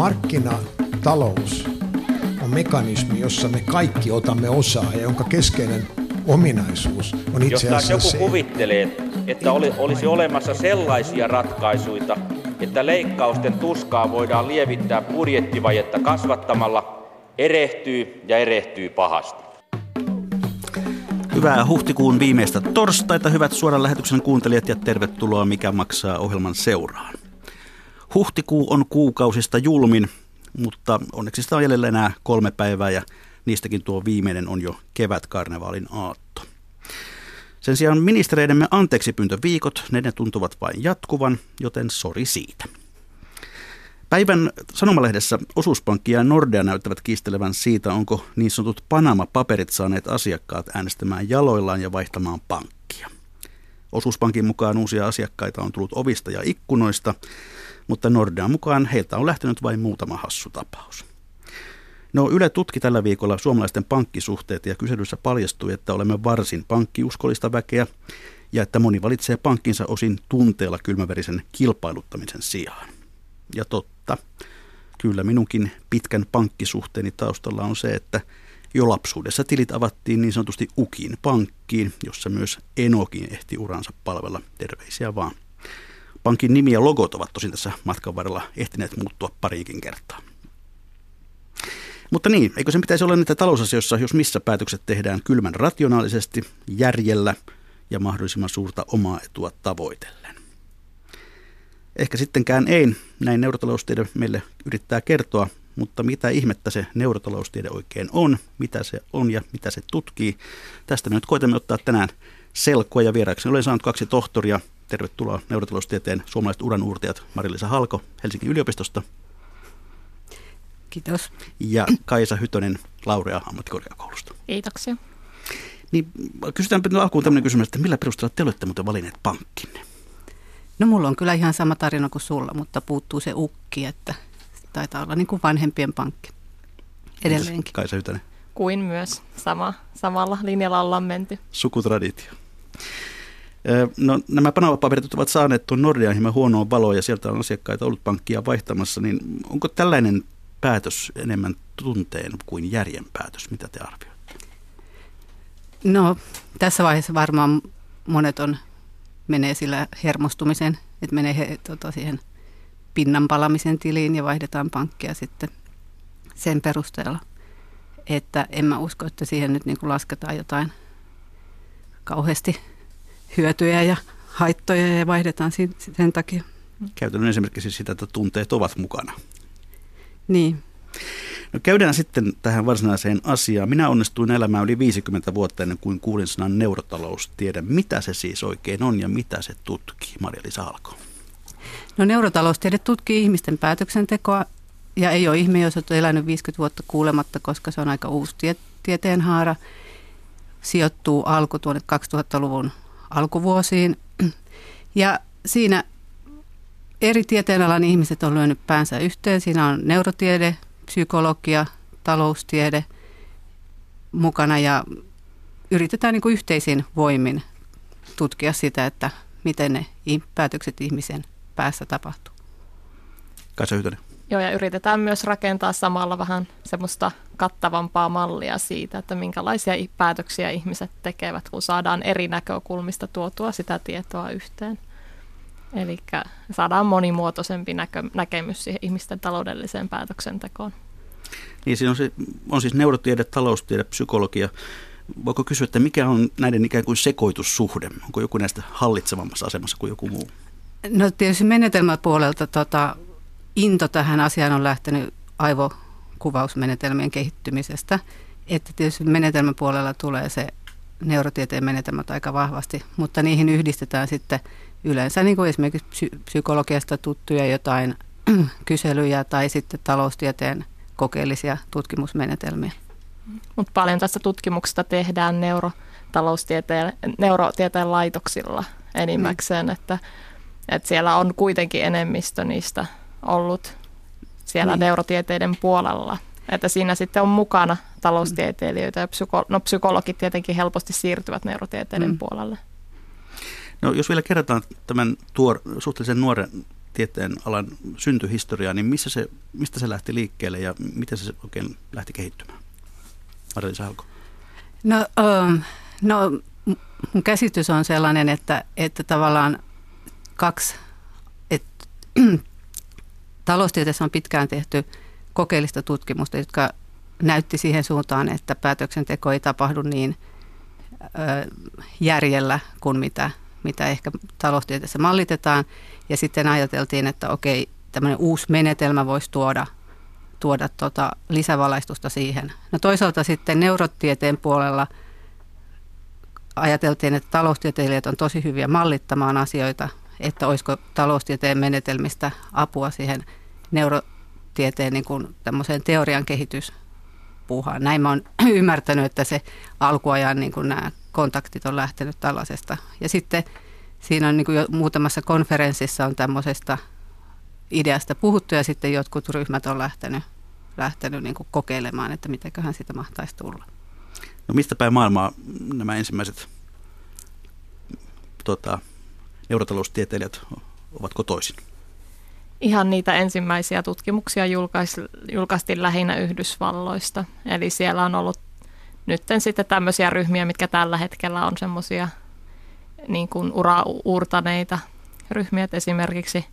markkinatalous on mekanismi, jossa me kaikki otamme osaa ja jonka keskeinen ominaisuus on itse asiassa Jos joku se, kuvittelee, että oli, olisi olemassa sellaisia ratkaisuja, että leikkausten tuskaa voidaan lievittää budjettivajetta kasvattamalla, erehtyy ja erehtyy pahasti. Hyvää huhtikuun viimeistä torstaita, hyvät suoran lähetyksen kuuntelijat ja tervetuloa Mikä maksaa ohjelman seuraan. Huhtikuu on kuukausista julmin, mutta onneksi sitä on jäljellä enää kolme päivää ja niistäkin tuo viimeinen on jo kevätkarnevaalin aatto. Sen sijaan ministereidemme anteeksipyyntöviikot, ne, ne tuntuvat vain jatkuvan, joten sori siitä. Päivän sanomalehdessä osuuspankki ja Nordea näyttävät kiistelevän siitä, onko niin sanotut Panama-paperit saaneet asiakkaat äänestämään jaloillaan ja vaihtamaan pankkia. Osuuspankin mukaan uusia asiakkaita on tullut ovista ja ikkunoista, mutta Nordean mukaan heiltä on lähtenyt vain muutama hassu tapaus. No Yle tutki tällä viikolla suomalaisten pankkisuhteet ja kyselyssä paljastui, että olemme varsin pankkiuskollista väkeä ja että moni valitsee pankkinsa osin tunteella kylmäverisen kilpailuttamisen sijaan. Ja totta, kyllä minunkin pitkän pankkisuhteeni taustalla on se, että jo lapsuudessa tilit avattiin niin sanotusti Ukin pankkiin, jossa myös Enokin ehti uransa palvella. Terveisiä vaan. Pankin nimi ja logot ovat tosin tässä matkan varrella ehtineet muuttua pariinkin kertaa. Mutta niin, eikö sen pitäisi olla niitä talousasioissa, jos missä päätökset tehdään kylmän rationaalisesti, järjellä ja mahdollisimman suurta omaa etua tavoitellen. Ehkä sittenkään ei, näin neurotaloustiede meille yrittää kertoa, mutta mitä ihmettä se neurotaloustiede oikein on, mitä se on ja mitä se tutkii. Tästä me nyt koitamme ottaa tänään selkoa ja vieraaksi. Olen saanut kaksi tohtoria. Tervetuloa neurotaloustieteen suomalaiset uranuurtajat Marilisa Halko Helsingin yliopistosta Kiitos. ja Kaisa Hytönen Laurea ammattikorkeakoulusta. Kiitoksia. Niin kysytäänpä nyt alkuun tämmöinen kysymys, että millä perusteella te olette muuten valinneet pankkinne? No mulla on kyllä ihan sama tarina kuin sulla, mutta puuttuu se ukki, että taitaa olla niin kuin vanhempien pankki edelleenkin. Entäs Kaisa Hytönen, Kuin myös sama, samalla linjalla ollaan menty. sukutraditio. No, nämä Panama-paperit ovat saaneet tuon Nordean hieman huonoon valoon ja sieltä on asiakkaita ollut pankkia vaihtamassa, niin onko tällainen päätös enemmän tunteen kuin järjen päätös? Mitä te arvioitte? No tässä vaiheessa varmaan monet on, menee sillä hermostumisen, että menee he, tota, siihen pinnan palamisen tiliin ja vaihdetaan pankkia sitten sen perusteella. Että en mä usko, että siihen nyt niin lasketaan jotain kauheasti hyötyjä ja haittoja ja vaihdetaan sen takia. Käytännön esimerkki siis sitä, että tunteet ovat mukana. Niin. No käydään sitten tähän varsinaiseen asiaan. Minä onnistuin elämään yli 50 vuotta ennen kuin kuulin sanan neurotaloustiede. Mitä se siis oikein on ja mitä se tutkii? Maria-Liisa Alko. No neurotaloustiede tutkii ihmisten päätöksentekoa ja ei ole ihme, jos olet elänyt 50 vuotta kuulematta, koska se on aika uusi tie- tieteenhaara. Sijoittuu alku tuonne 2000-luvun alkuvuosiin. Ja siinä eri tieteenalan ihmiset on lyönyt päänsä yhteen. Siinä on neurotiede, psykologia, taloustiede mukana ja yritetään niin kuin yhteisin voimin tutkia sitä, että miten ne päätökset ihmisen päässä tapahtuu. Kaisa Hytönen. Joo, ja yritetään myös rakentaa samalla vähän semmoista kattavampaa mallia siitä, että minkälaisia päätöksiä ihmiset tekevät, kun saadaan eri näkökulmista tuotua sitä tietoa yhteen. Eli saadaan monimuotoisempi näkö, näkemys siihen ihmisten taloudelliseen päätöksentekoon. Niin siinä on, se, on siis neurotiede, taloustiede, psykologia. Voiko kysyä, että mikä on näiden ikään kuin sekoitussuhde? Onko joku näistä hallitsevammassa asemassa kuin joku muu? No tietysti menetelmäpuolelta tota, into tähän asiaan on lähtenyt aivokuvausmenetelmien kehittymisestä. Että tietysti menetelmäpuolella tulee se neurotieteen menetelmät aika vahvasti, mutta niihin yhdistetään sitten yleensä niin kuin esimerkiksi psy- psykologiasta tuttuja jotain kyselyjä tai sitten taloustieteen kokeellisia tutkimusmenetelmiä. Mutta paljon tästä tutkimuksesta tehdään neurotaloustieteen, neurotieteen laitoksilla enimmäkseen, mm. että, että siellä on kuitenkin enemmistö niistä ollut siellä Niin. neurotieteiden puolella. Että siinä sitten on mukana taloustieteilijöitä ja psyko, no, psykologit tietenkin helposti siirtyvät neurotieteiden Mm. puolelle. No jos vielä kerrataan tämän tuor, suhteellisen nuoren tieteen alan syntyhistoriaa, niin missä se, mistä se lähti liikkeelle ja miten se oikein lähti kehittymään? Areli Salko. No, um, no mun käsitys on sellainen, että, että tavallaan kaksi, että taloustieteessä on pitkään tehty kokeellista tutkimusta, jotka näytti siihen suuntaan, että päätöksenteko ei tapahdu niin ö, järjellä kuin mitä, mitä ehkä taloustieteessä mallitetaan. Ja sitten ajateltiin, että okei, tämmöinen uusi menetelmä voisi tuoda, tuoda tota lisävalaistusta siihen. No toisaalta sitten neurotieteen puolella ajateltiin, että taloustieteilijät on tosi hyviä mallittamaan asioita, että olisiko taloustieteen menetelmistä apua siihen neurotieteen niin kuin teorian kehityspuuhaan. Näin mä oon ymmärtänyt, että se alkuajan niin kuin nämä kontaktit on lähtenyt tällaisesta. Ja sitten siinä on niin kuin jo muutamassa konferenssissa on tämmöisestä ideasta puhuttu ja sitten jotkut ryhmät on lähtenyt, lähtenyt niin kuin kokeilemaan, että mitäköhän sitä mahtaisi tulla. No mistä päin maailmaa nämä ensimmäiset tota, neurotaloustieteilijät ovat kotoisin? Ihan niitä ensimmäisiä tutkimuksia julkais, julkaistiin lähinnä Yhdysvalloista. Eli siellä on ollut nyt sitten tämmöisiä ryhmiä, mitkä tällä hetkellä on semmoisia niin kuin ura uurtaneita ryhmiä. esimerkiksi,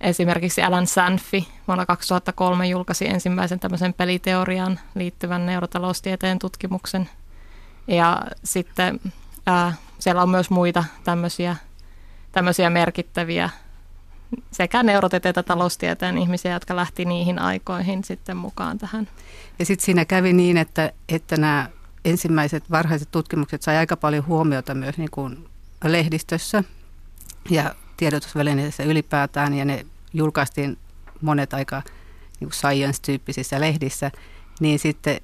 esimerkiksi Alan Sanfi vuonna 2003 julkaisi ensimmäisen tämmöisen peliteoriaan liittyvän neurotaloustieteen tutkimuksen. Ja sitten ää, siellä on myös muita tämmöisiä, tämmöisiä merkittäviä sekä neurotieteen että taloustieteen ihmisiä, jotka lähti niihin aikoihin sitten mukaan tähän. Ja sitten siinä kävi niin, että, että nämä ensimmäiset varhaiset tutkimukset sai aika paljon huomiota myös niin kuin lehdistössä ja tiedotusvälineissä ylipäätään, ja ne julkaistiin monet aika niin kuin science-tyyppisissä lehdissä, niin sitten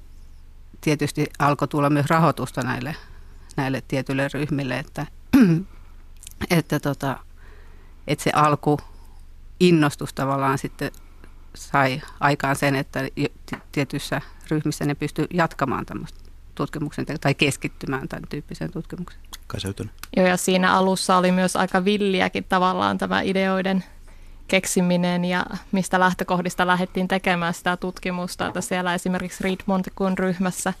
tietysti alkoi tulla myös rahoitusta näille, näille tietyille ryhmille, että, että, tota, että se alku innostus tavallaan sitten sai aikaan sen, että tietyissä ryhmissä ne pysty jatkamaan tämmöistä tutkimuksen tai keskittymään tämän tyyppiseen tutkimukseen. Kai Joo, ja siinä alussa oli myös aika villiäkin tavallaan tämä ideoiden keksiminen ja mistä lähtökohdista lähdettiin tekemään sitä tutkimusta. Että siellä esimerkiksi Reed Montekun ryhmässä,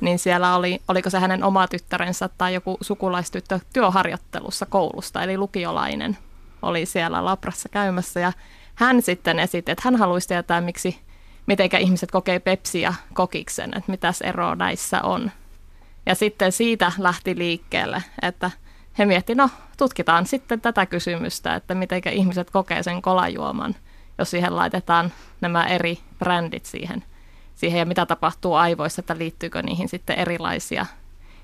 niin siellä oli, oliko se hänen oma tyttärensä tai joku sukulaistyttö työharjoittelussa koulusta, eli lukiolainen oli siellä Labrassa käymässä ja hän sitten esitti, että hän haluaisi tietää, miksi, miten ihmiset kokee pepsiä kokiksen, että mitäs eroa näissä on. Ja sitten siitä lähti liikkeelle, että he miettivät, no tutkitaan sitten tätä kysymystä, että miten ihmiset kokee sen kolajuoman, jos siihen laitetaan nämä eri brändit siihen, siihen ja mitä tapahtuu aivoissa, että liittyykö niihin sitten erilaisia,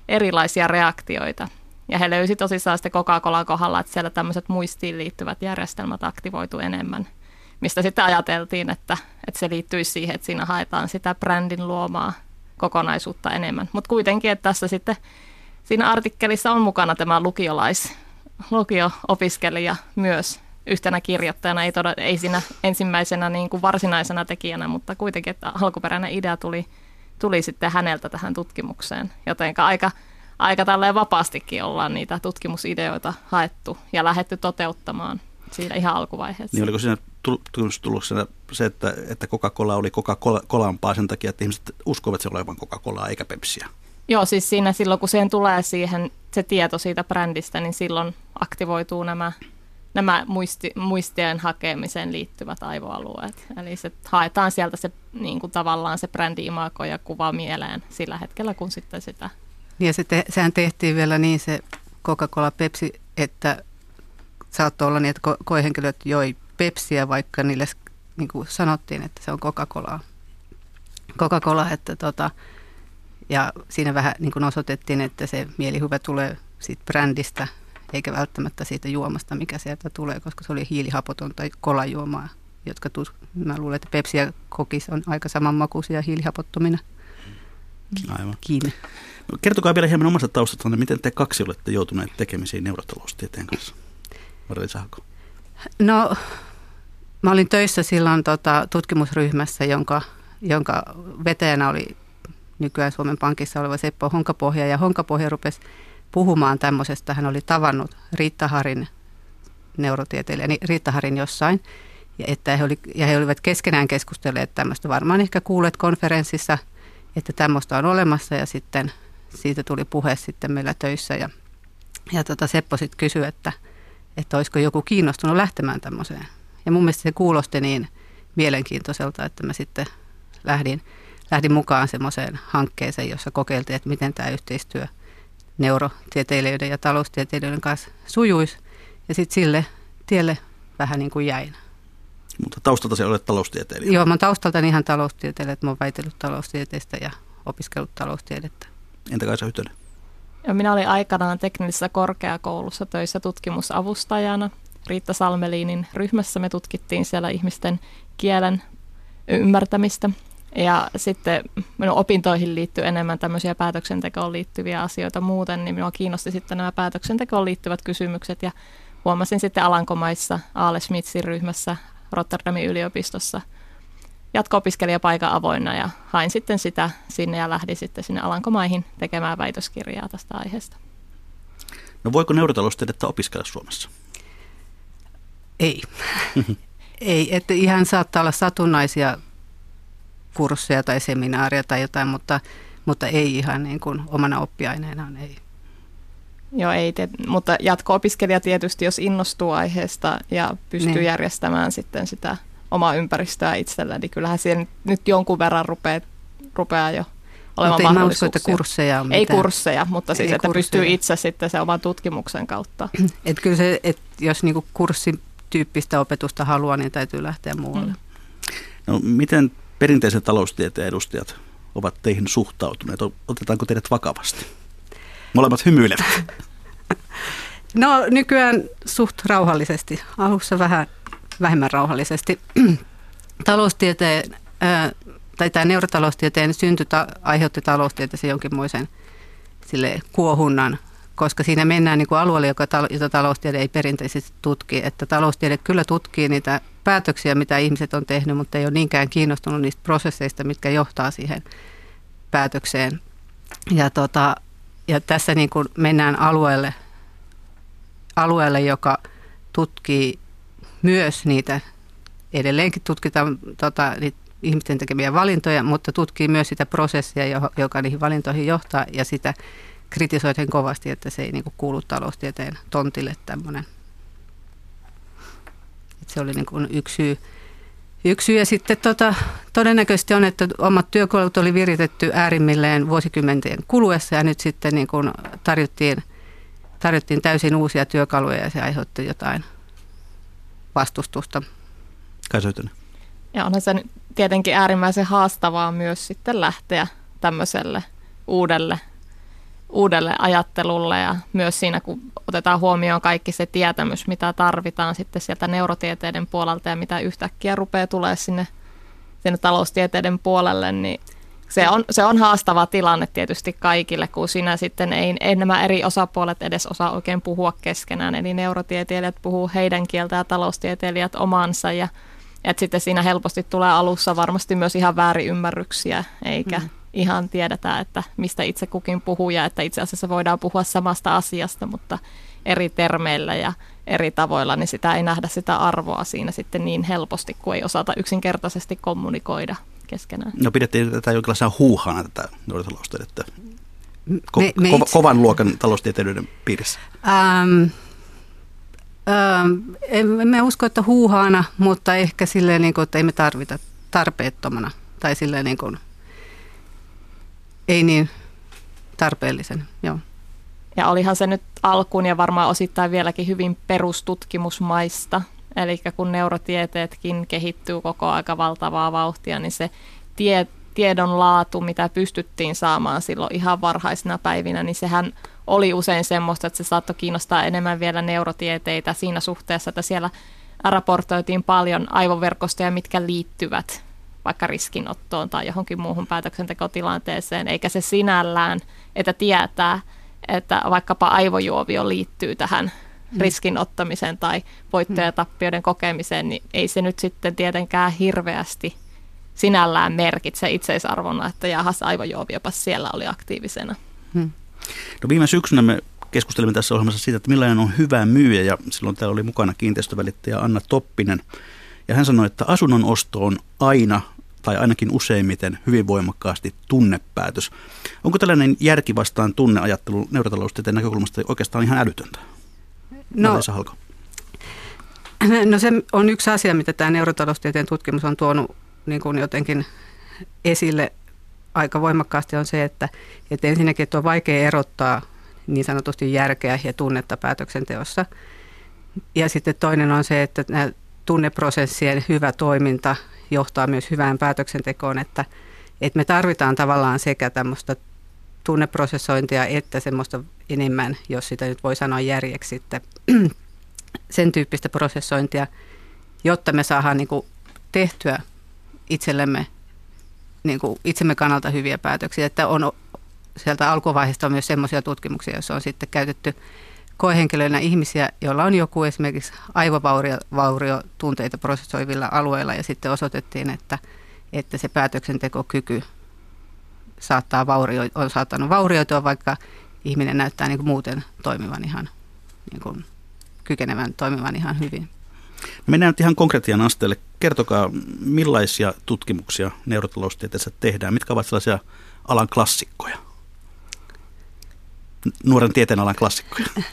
erilaisia reaktioita. Ja he löysivät tosissaan sitten Coca-Colan kohdalla, että siellä tämmöiset muistiin liittyvät järjestelmät aktivoitu enemmän, mistä sitten ajateltiin, että, että se liittyisi siihen, että siinä haetaan sitä brändin luomaa kokonaisuutta enemmän. Mutta kuitenkin, että tässä sitten siinä artikkelissa on mukana tämä lukiolais, lukio-opiskelija myös yhtenä kirjoittajana, ei, todella, ei siinä ensimmäisenä niin kuin varsinaisena tekijänä, mutta kuitenkin, että alkuperäinen idea tuli, tuli sitten häneltä tähän tutkimukseen, joten aika, aika tälleen vapaastikin ollaan niitä tutkimusideoita haettu ja lähetty toteuttamaan siinä ihan alkuvaiheessa. Niin oliko siinä tutkimustuloksena se, että, että Coca-Cola oli Coca-Colampaa sen takia, että ihmiset uskovat se olevan Coca-Colaa eikä Pepsiä? Joo, siis siinä silloin kun siihen tulee siihen se tieto siitä brändistä, niin silloin aktivoituu nämä, nämä muisti, muistien hakemiseen liittyvät aivoalueet. Eli se haetaan sieltä se niin kuin tavallaan se brändi-imako ja kuva mieleen sillä hetkellä, kun sitten sitä... Ja sitten sehän tehtiin vielä niin se Coca-Cola Pepsi, että saattoi olla niin, että ko- koehenkilöt joi Pepsiä, vaikka niille niin kuin sanottiin, että se on Coca-Colaa. Coca-Cola, että tota, ja siinä vähän niin kuin osoitettiin, että se mielihyvä tulee siitä brändistä, eikä välttämättä siitä juomasta, mikä sieltä tulee, koska se oli hiilihapotonta kolajuomaa, jotka tus, mä luulen, että Pepsi ja kokis on aika samanmakuisia hiilihapottomina. Aivan. Kiinni. Kertokaa vielä hieman omasta taustastanne, miten te kaksi olette joutuneet tekemisiin neurotaloustieteen kanssa? Marli Sahko. No, mä olin töissä silloin tota, tutkimusryhmässä, jonka, jonka vetäjänä oli nykyään Suomen Pankissa oleva Seppo Honkapohja. Ja Honkapohja rupesi puhumaan tämmöisestä. Hän oli tavannut Riitta Harin neurotieteilijä niin Riitta Harin jossain. Ja, että he oli, ja he olivat keskenään keskustelleet tämmöistä, varmaan ehkä kuulet konferenssissa, että tämmöistä on olemassa ja sitten siitä tuli puhe sitten meillä töissä ja, ja tota Seppo sitten kysyi, että, että olisiko joku kiinnostunut lähtemään tämmöiseen. Ja mun mielestä se kuulosti niin mielenkiintoiselta, että mä sitten lähdin, lähdin mukaan semmoiseen hankkeeseen, jossa kokeiltiin, että miten tämä yhteistyö neurotieteilijöiden ja taloustieteilijöiden kanssa sujuisi. Ja sitten sille tielle vähän niin kuin jäin. Mutta taustalta se olet taloustieteilijä. Joo, mä oon taustaltani ihan taloustieteilijä, että mä oon väitellyt taloustieteestä ja opiskellut taloustiedettä. Entä Kaisa Hytönen? Ja minä olin aikanaan teknisessä korkeakoulussa töissä tutkimusavustajana. Riitta Salmeliinin ryhmässä me tutkittiin siellä ihmisten kielen ymmärtämistä. Ja sitten minun opintoihin liittyy enemmän tämmöisiä päätöksentekoon liittyviä asioita muuten, niin minua kiinnosti sitten nämä päätöksentekoon liittyvät kysymykset. Ja huomasin sitten Alankomaissa Aale Schmitzin ryhmässä Rotterdamin yliopistossa jatko-opiskelijapaikan avoinna ja hain sitten sitä sinne ja lähdin sitten sinne Alankomaihin tekemään väitöskirjaa tästä aiheesta. No voiko neurotaloustiedettä opiskella Suomessa? Ei. Ei, että ihan saattaa olla satunnaisia kursseja tai seminaaria tai jotain, mutta, mutta ei ihan niin kuin omana oppiaineenaan, ei. Joo, ei, te, mutta jatko-opiskelija tietysti, jos innostuu aiheesta ja pystyy niin. järjestämään sitten sitä omaa ympäristöä itselleen, niin kyllähän siellä nyt jonkun verran rupeaa, rupeaa jo olemaan mutta mahdollisuuksia. Usko, että kursseja on Ei kursseja, mutta siis, että kursseja. pystyy itse sitten se oman tutkimuksen kautta. Et kyllä se, että jos niinku kurssityyppistä opetusta haluaa, niin täytyy lähteä muualle. Mm. No miten perinteiset taloustieteen edustajat ovat teihin suhtautuneet? Otetaanko teidät vakavasti? Molemmat hymyilevät. No nykyään suht rauhallisesti. Alussa vähän vähemmän rauhallisesti. Taloustieteen, tai tämä neurotaloustieteen synty ta- aiheutti taloustieteeseen jonkinmoisen sille kuohunnan, koska siinä mennään niin kuin alueelle, joka, jota taloustiede ei perinteisesti tutki. Että taloustiede kyllä tutkii niitä päätöksiä, mitä ihmiset on tehnyt, mutta ei ole niinkään kiinnostunut niistä prosesseista, mitkä johtaa siihen päätökseen. Ja, tota, ja tässä niin kuin mennään alueelle, alueelle, joka tutkii myös niitä, edelleenkin tutkitaan tota, niitä ihmisten tekemiä valintoja, mutta tutkii myös sitä prosessia, joka niihin valintoihin johtaa, ja sitä kritisoitin kovasti, että se ei niin kuin kuulu taloustieteen tontille tämmöinen. Se oli niin kuin yksi syy. Yksi syy ja sitten tota, todennäköisesti on, että omat työkalut oli viritetty äärimmilleen vuosikymmenten kuluessa ja nyt sitten niin kuin tarjottiin, tarjottiin täysin uusia työkaluja ja se aiheutti jotain vastustusta. Kaisa Ja onhan se tietenkin äärimmäisen haastavaa myös sitten lähteä tämmöiselle uudelle, uudelle ajattelulle ja myös siinä, kun otetaan huomioon kaikki se tietämys, mitä tarvitaan sitten sieltä neurotieteiden puolelta ja mitä yhtäkkiä rupeaa tulee sinne, sinne taloustieteiden puolelle, niin se on, se on haastava tilanne tietysti kaikille, kun siinä sitten ei, ei nämä eri osapuolet edes osaa oikein puhua keskenään. Eli neurotieteilijät puhuu heidän kieltä ja taloustieteilijät omansa ja että sitten siinä helposti tulee alussa varmasti myös ihan väärinymmärryksiä, eikä mm. ihan tiedetä, että mistä itse kukin puhuu ja että itse asiassa voidaan puhua samasta asiasta, mutta eri termeillä ja eri tavoilla, niin sitä ei nähdä sitä arvoa siinä sitten niin helposti, kun ei osata yksinkertaisesti kommunikoida keskenään. No pidettiin tätä jonkinlaisena huuhana tätä nuorisotaloustiedettä ko- me, me ko- itse... kovan luokan taloustieteilijöiden piirissä. Ähm, ähm, emme usko, että huuhaana, mutta ehkä silleen, niin kuin, että ei me tarvita tarpeettomana tai silleen niin kuin, ei niin tarpeellisen, joo. Ja olihan se nyt alkuun ja varmaan osittain vieläkin hyvin perustutkimusmaista, Eli kun neurotieteetkin kehittyy koko aika valtavaa vauhtia, niin se tie, tiedon laatu, mitä pystyttiin saamaan silloin ihan varhaisina päivinä, niin sehän oli usein semmoista, että se saattoi kiinnostaa enemmän vielä neurotieteitä siinä suhteessa, että siellä raportoitiin paljon aivoverkostoja, mitkä liittyvät vaikka riskinottoon tai johonkin muuhun päätöksentekotilanteeseen, eikä se sinällään, että tietää, että vaikkapa aivojuovio liittyy tähän. Riskin ottamiseen tai voittoja ja tappioiden kokemiseen, niin ei se nyt sitten tietenkään hirveästi sinällään merkitse itseisarvona, että jahas aivojuoviopas siellä oli aktiivisena. Hmm. No viime syksynä me keskustelimme tässä ohjelmassa siitä, että millainen on hyvä myyjä ja silloin täällä oli mukana kiinteistövälittäjä Anna Toppinen. Ja hän sanoi, että asunnon osto on aina tai ainakin useimmiten hyvin voimakkaasti tunnepäätös. Onko tällainen järki vastaan tunneajattelu neurotaloustieteen näkökulmasta oikeastaan ihan älytöntä? No, no se on yksi asia, mitä tämä neurotaloustieteen tutkimus on tuonut niin kuin jotenkin esille aika voimakkaasti on se, että, että ensinnäkin että on vaikea erottaa niin sanotusti järkeä ja tunnetta päätöksenteossa. Ja sitten toinen on se, että nämä tunneprosessien hyvä toiminta johtaa myös hyvään päätöksentekoon, että, että me tarvitaan tavallaan sekä tämmöistä tunneprosessointia että semmoista enemmän, jos sitä nyt voi sanoa järjeksi sitten, sen tyyppistä prosessointia, jotta me saadaan niin kuin tehtyä itsellemme niin kuin itsemme kannalta hyviä päätöksiä. Että on sieltä alkuvaiheesta on myös semmoisia tutkimuksia, joissa on sitten käytetty koehenkilöinä ihmisiä, joilla on joku esimerkiksi aivovauriotunteita prosessoivilla alueilla ja sitten osoitettiin, että, että se päätöksentekokyky saattaa vaurio, on saattanut vaurioitua, vaikka ihminen näyttää niin kuin muuten toimivan ihan, niin kuin, kykenevän toimivan ihan hyvin. Mennään nyt ihan konkretian asteelle. Kertokaa, millaisia tutkimuksia neurotaloustieteessä tehdään? Mitkä ovat sellaisia alan klassikkoja? Nuoren tieteen alan klassikkoja.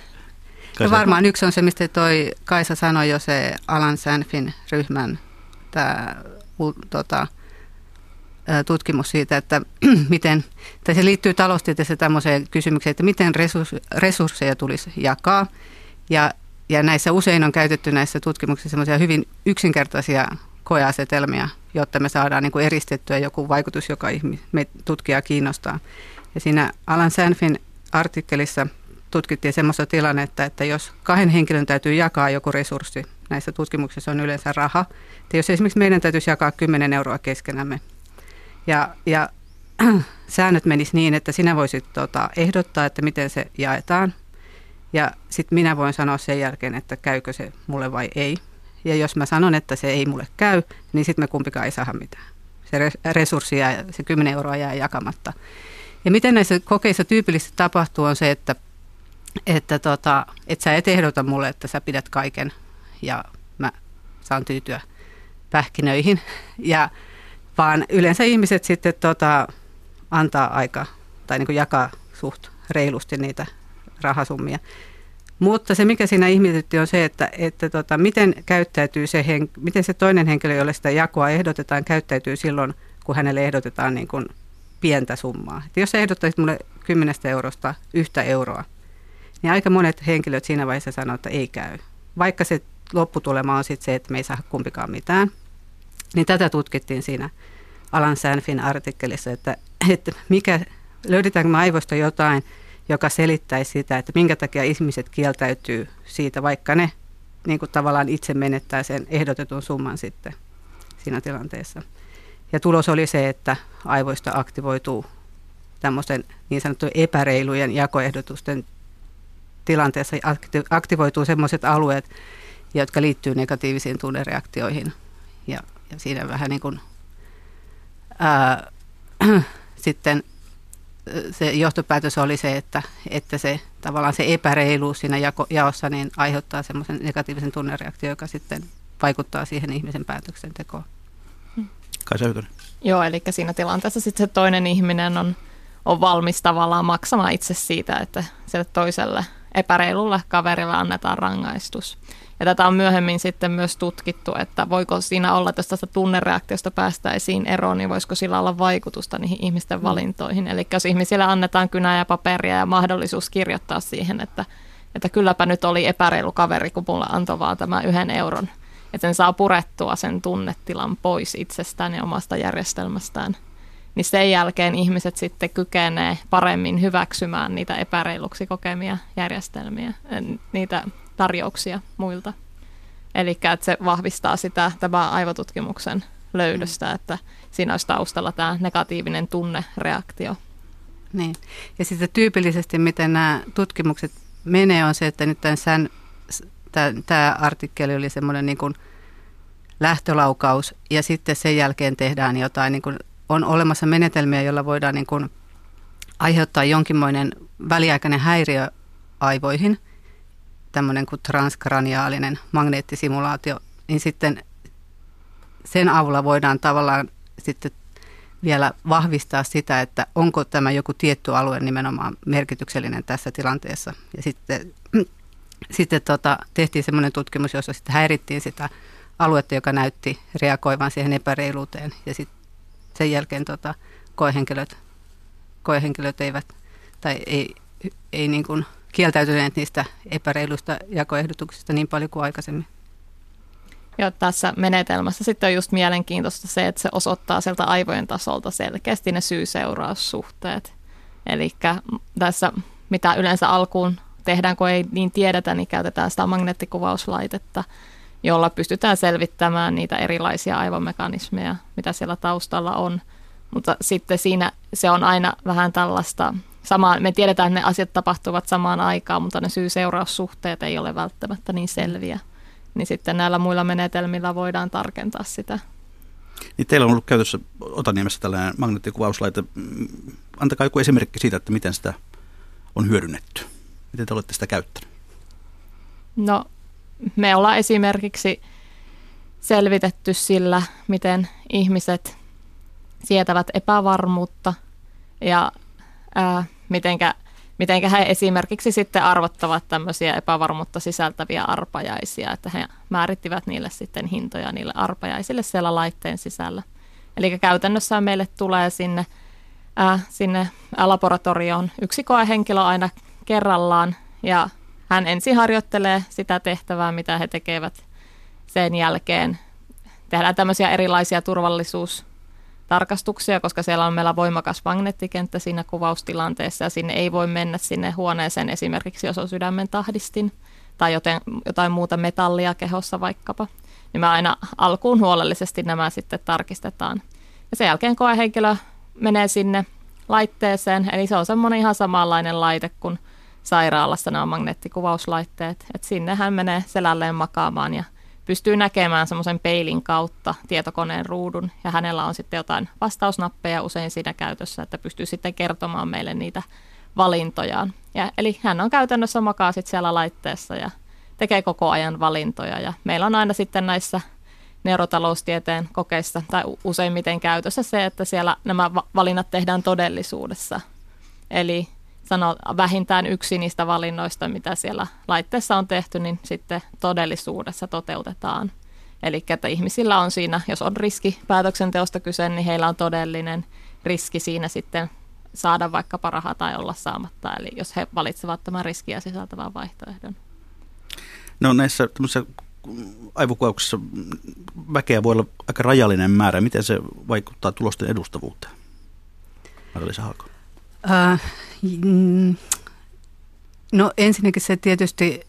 No varmaan yksi on se, mistä toi Kaisa sanoi jo se Alan Sanfin ryhmän tämä, tota, tutkimus siitä, että miten, tai se liittyy taloustieteessä tämmöiseen kysymykseen, että miten resursseja tulisi jakaa. Ja, ja näissä usein on käytetty näissä tutkimuksissa semmoisia hyvin yksinkertaisia koeasetelmia, jotta me saadaan niin kuin eristettyä joku vaikutus, joka me tutkijaa kiinnostaa. Ja siinä Alan Sanfin artikkelissa tutkittiin semmoista tilannetta, että jos kahden henkilön täytyy jakaa joku resurssi, näissä tutkimuksissa on yleensä raha, että jos esimerkiksi meidän täytyisi jakaa 10 euroa keskenämme, ja, ja säännöt menis niin, että sinä voisit tota, ehdottaa, että miten se jaetaan, ja sitten minä voin sanoa sen jälkeen, että käykö se mulle vai ei. Ja jos mä sanon, että se ei mulle käy, niin sitten me kumpikaan ei saa mitään. Se resurssi jää, se 10 euroa jää jakamatta. Ja miten näissä kokeissa tyypillisesti tapahtuu on se, että että, tota, että sä et ehdota mulle, että sä pidät kaiken ja mä saan tyytyä pähkinöihin. Ja, vaan yleensä ihmiset sitten tota, antaa aika tai niin jakaa suht reilusti niitä rahasummia. Mutta se, mikä siinä ihmetytti, on se, että, että tota, miten, käyttäytyy se hen, miten se toinen henkilö, jolle sitä jakoa ehdotetaan, käyttäytyy silloin, kun hänelle ehdotetaan niin kuin pientä summaa. Et jos ehdottaisit mulle 10 eurosta yhtä euroa, niin aika monet henkilöt siinä vaiheessa sanoo, että ei käy. Vaikka se lopputulema on sitten se, että me ei saa kumpikaan mitään. Niin tätä tutkittiin siinä Alan Sanfin artikkelissa, että, että mikä, löydetäänkö me aivoista jotain, joka selittäisi sitä, että minkä takia ihmiset kieltäytyy siitä, vaikka ne niin kuin tavallaan itse menettää sen ehdotetun summan sitten siinä tilanteessa. Ja tulos oli se, että aivoista aktivoituu tämmöisten niin sanottujen epäreilujen jakoehdotusten tilanteessa aktivoituu sellaiset alueet, jotka liittyy negatiivisiin tunnereaktioihin. Ja, ja siinä vähän niin kuin, ää, sitten se johtopäätös oli se, että, että se tavallaan se epäreiluus siinä jako, jaossa niin aiheuttaa semmoisen negatiivisen tunnereaktion, joka sitten vaikuttaa siihen ihmisen päätöksentekoon. Kai Joo, eli siinä tilanteessa sitten se toinen ihminen on, on valmis tavallaan maksamaan itse siitä, että sille toiselle epäreilulle kaverille annetaan rangaistus. Ja tätä on myöhemmin sitten myös tutkittu, että voiko siinä olla, että jos tästä tunnereaktiosta päästäisiin eroon, niin voisiko sillä olla vaikutusta niihin ihmisten mm. valintoihin. Eli jos ihmisille annetaan kynää ja paperia ja mahdollisuus kirjoittaa siihen, että, että kylläpä nyt oli epäreilu kaveri, kun mulle antoi vaan tämä yhden euron. Että sen saa purettua sen tunnetilan pois itsestään ja omasta järjestelmästään – niin sen jälkeen ihmiset sitten kykenee paremmin hyväksymään niitä epäreiluksi kokemia järjestelmiä, niitä tarjouksia muilta. Eli että se vahvistaa sitä tämä aivotutkimuksen löydöstä, mm. että siinä olisi taustalla tämä negatiivinen tunnereaktio. Niin. Ja sitten tyypillisesti, miten nämä tutkimukset menee, on se, että nyt tämän sän, tämä, tämä artikkeli oli semmoinen niin kuin lähtölaukaus, ja sitten sen jälkeen tehdään jotain niin kuin on olemassa menetelmiä, joilla voidaan niin kuin aiheuttaa jonkinmoinen väliaikainen häiriö aivoihin, tämmöinen kuin transkraniaalinen magneettisimulaatio, niin sitten sen avulla voidaan tavallaan sitten vielä vahvistaa sitä, että onko tämä joku tietty alue nimenomaan merkityksellinen tässä tilanteessa. Ja sitten, sitten tota, tehtiin semmoinen tutkimus, jossa sitten häirittiin sitä aluetta, joka näytti reagoivan siihen epäreiluuteen. Ja sitten sen jälkeen tota, koehenkilöt, koehenkilöt eivät tai ei, ei niin kuin kieltäytyneet niistä epäreiluista jakoehdotuksista niin paljon kuin aikaisemmin. Ja tässä menetelmässä sitten on just mielenkiintoista se, että se osoittaa sieltä aivojen tasolta selkeästi ne syy-seuraussuhteet. Eli tässä, mitä yleensä alkuun tehdään, kun ei niin tiedetä, niin käytetään sitä magneettikuvauslaitetta, jolla pystytään selvittämään niitä erilaisia aivomekanismeja, mitä siellä taustalla on. Mutta sitten siinä se on aina vähän tällaista samaa, me tiedetään, että ne asiat tapahtuvat samaan aikaan, mutta ne syy-seuraussuhteet ei ole välttämättä niin selviä niin sitten näillä muilla menetelmillä voidaan tarkentaa sitä. Niin teillä on ollut käytössä Otaniemessä tällainen magneettikuvauslaite. Antakaa joku esimerkki siitä, että miten sitä on hyödynnetty. Miten te olette sitä käyttänyt? No, me ollaan esimerkiksi selvitetty sillä, miten ihmiset sietävät epävarmuutta ja ää, mitenkä miten he esimerkiksi sitten arvottavat tämmöisiä epävarmuutta sisältäviä arpajaisia, että he määrittivät niille sitten hintoja niille arpajaisille siellä laitteen sisällä. Eli käytännössä meille tulee sinne, äh, sinne laboratorioon yksi koehenkilö aina kerrallaan ja hän ensin harjoittelee sitä tehtävää, mitä he tekevät sen jälkeen. Tehdään tämmöisiä erilaisia turvallisuus- tarkastuksia, koska siellä on meillä voimakas magneettikenttä siinä kuvaustilanteessa ja sinne ei voi mennä sinne huoneeseen esimerkiksi, jos on sydämen tahdistin tai joten, jotain muuta metallia kehossa vaikkapa. Niin me aina alkuun huolellisesti nämä sitten tarkistetaan. Ja sen jälkeen koehenkilö menee sinne laitteeseen, eli se on semmoinen ihan samanlainen laite kuin sairaalassa nämä magneettikuvauslaitteet. että sinne hän menee selälleen makaamaan ja pystyy näkemään semmoisen peilin kautta tietokoneen ruudun ja hänellä on sitten jotain vastausnappeja usein siinä käytössä, että pystyy sitten kertomaan meille niitä valintojaan. Ja, eli hän on käytännössä makaa sitten siellä laitteessa ja tekee koko ajan valintoja ja meillä on aina sitten näissä neurotaloustieteen kokeissa tai useimmiten käytössä se, että siellä nämä valinnat tehdään todellisuudessa. Eli sano, vähintään yksi niistä valinnoista, mitä siellä laitteessa on tehty, niin sitten todellisuudessa toteutetaan. Eli että ihmisillä on siinä, jos on riski päätöksenteosta kyse, niin heillä on todellinen riski siinä sitten saada vaikka rahaa tai olla saamatta. Eli jos he valitsevat tämän riskiä sisältävän vaihtoehdon. No näissä aivokuvauksissa väkeä voi olla aika rajallinen määrä. Miten se vaikuttaa tulosten edustavuuteen? Marja Haako. Mm, no ensinnäkin se tietysti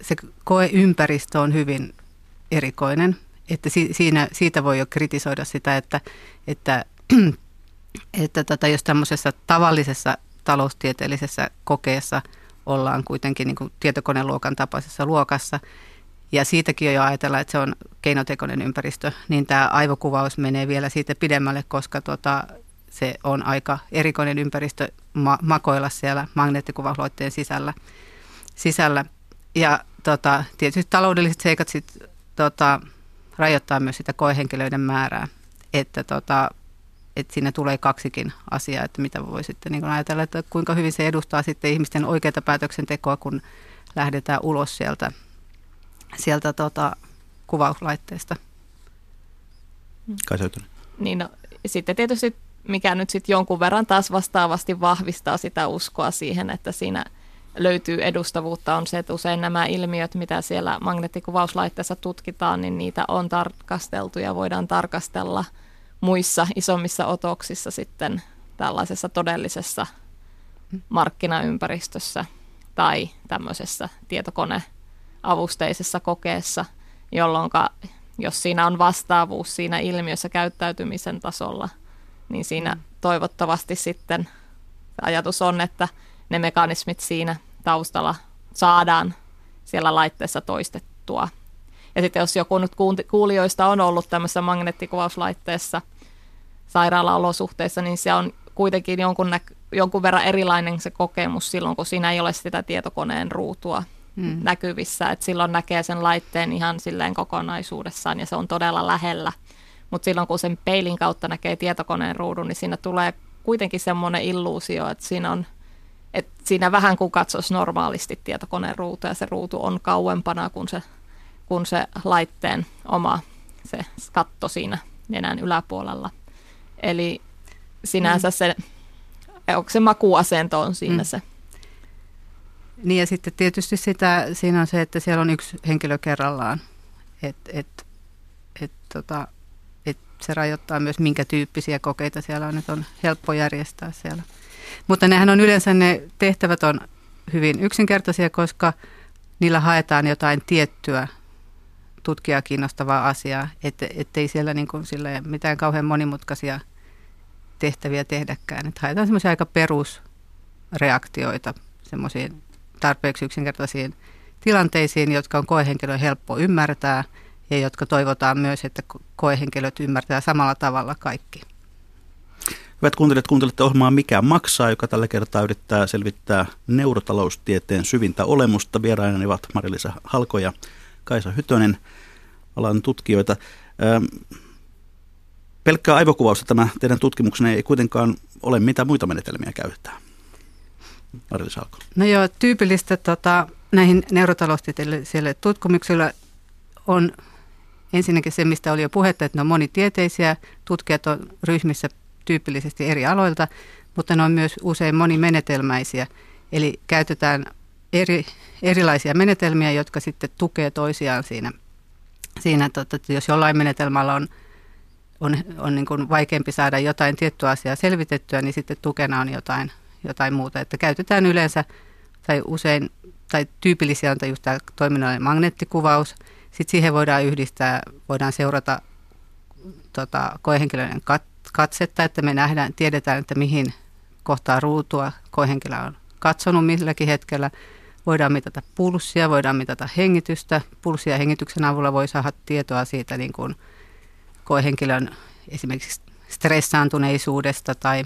se koeympäristö on hyvin erikoinen, että si, siinä, siitä voi jo kritisoida sitä, että, että, että tota, jos tämmöisessä tavallisessa taloustieteellisessä kokeessa ollaan kuitenkin niin tietokoneluokan tapaisessa luokassa, ja siitäkin jo ajatellaan, että se on keinotekoinen ympäristö, niin tämä aivokuvaus menee vielä siitä pidemmälle, koska tota, se on aika erikoinen ympäristö ma- makoilla siellä magneettikuvausloitteen sisällä. sisällä. Ja tota, tietysti taloudelliset seikat sit, tota, rajoittaa myös sitä koehenkilöiden määrää, että tota, että siinä tulee kaksikin asiaa, että mitä voi sitten niin ajatella, että kuinka hyvin se edustaa sitten ihmisten oikeaa päätöksentekoa, kun lähdetään ulos sieltä, sieltä tota, kuvauslaitteesta. Kai Niin no, sitten tietysti mikä nyt sitten jonkun verran taas vastaavasti vahvistaa sitä uskoa siihen, että siinä löytyy edustavuutta, on se, että usein nämä ilmiöt, mitä siellä magneettikuvauslaitteessa tutkitaan, niin niitä on tarkasteltu ja voidaan tarkastella muissa isommissa otoksissa sitten tällaisessa todellisessa markkinaympäristössä tai tämmöisessä tietokoneavusteisessa kokeessa, jolloin jos siinä on vastaavuus siinä ilmiössä käyttäytymisen tasolla – niin siinä toivottavasti sitten ajatus on, että ne mekanismit siinä taustalla saadaan siellä laitteessa toistettua. Ja sitten jos joku nyt kuulijoista on ollut tämmöisessä magneettikuvauslaitteessa sairaalaolosuhteessa, niin se on kuitenkin jonkun, nä- jonkun verran erilainen se kokemus silloin, kun siinä ei ole sitä tietokoneen ruutua mm. näkyvissä. Et silloin näkee sen laitteen ihan silleen kokonaisuudessaan ja se on todella lähellä. Mutta silloin kun sen peilin kautta näkee tietokoneen ruudun, niin siinä tulee kuitenkin semmoinen illuusio, että siinä on että siinä vähän kuin katsoisi normaalisti tietokoneen ruutu ja se ruutu on kauempana kuin se, kuin se laitteen oma se katto siinä nenän yläpuolella. Eli sinänsä mm. se, onko se makuasento on siinä mm. se. Niin ja sitten tietysti sitä, siinä on se, että siellä on yksi henkilö kerrallaan. Että et, et, tota, et se rajoittaa myös minkä tyyppisiä kokeita siellä on. Nyt on helppo järjestää siellä. Mutta nehän on yleensä ne tehtävät on hyvin yksinkertaisia, koska niillä haetaan jotain tiettyä tutkijaa kiinnostavaa asiaa, että ettei siellä niin kuin sillä mitään kauhean monimutkaisia tehtäviä tehdäkään. Että haetaan semmoisia aika perusreaktioita semmoisiin tarpeeksi yksinkertaisiin tilanteisiin, jotka on koehenkilön helppo ymmärtää ja jotka toivotaan myös, että koehenkilöt ymmärtää samalla tavalla kaikki. Hyvät kuuntelijat, kuuntelette ohjelmaa Mikä maksaa, joka tällä kertaa yrittää selvittää neurotaloustieteen syvintä olemusta. Vieraina ovat Marilisa Halko ja Kaisa Hytönen, alan tutkijoita. Pelkkää aivokuvausta tämä teidän tutkimuksenne ei kuitenkaan ole, mitä muita menetelmiä käytetään. Marilisa Halko. No joo, tyypillistä tota, näihin neurotaloustieteellisille tutkimuksille on ensinnäkin se, mistä oli jo puhetta, että ne on monitieteisiä. Tutkijat on ryhmissä tyypillisesti eri aloilta, mutta ne on myös usein monimenetelmäisiä. Eli käytetään eri, erilaisia menetelmiä, jotka sitten tukee toisiaan siinä. siinä että jos jollain menetelmällä on, on, on niin kuin vaikeampi saada jotain tiettyä asiaa selvitettyä, niin sitten tukena on jotain, jotain muuta. Että käytetään yleensä tai usein tai tyypillisiä on just tämä toiminnallinen magneettikuvaus. Sitten siihen voidaan yhdistää, voidaan seurata tota, koehenkilöiden kat- katsetta, että me nähdään, tiedetään, että mihin kohtaa ruutua koehenkilö on katsonut milläkin hetkellä. Voidaan mitata pulssia, voidaan mitata hengitystä. Pulssia ja hengityksen avulla voi saada tietoa siitä niin kuin koehenkilön esimerkiksi stressaantuneisuudesta tai,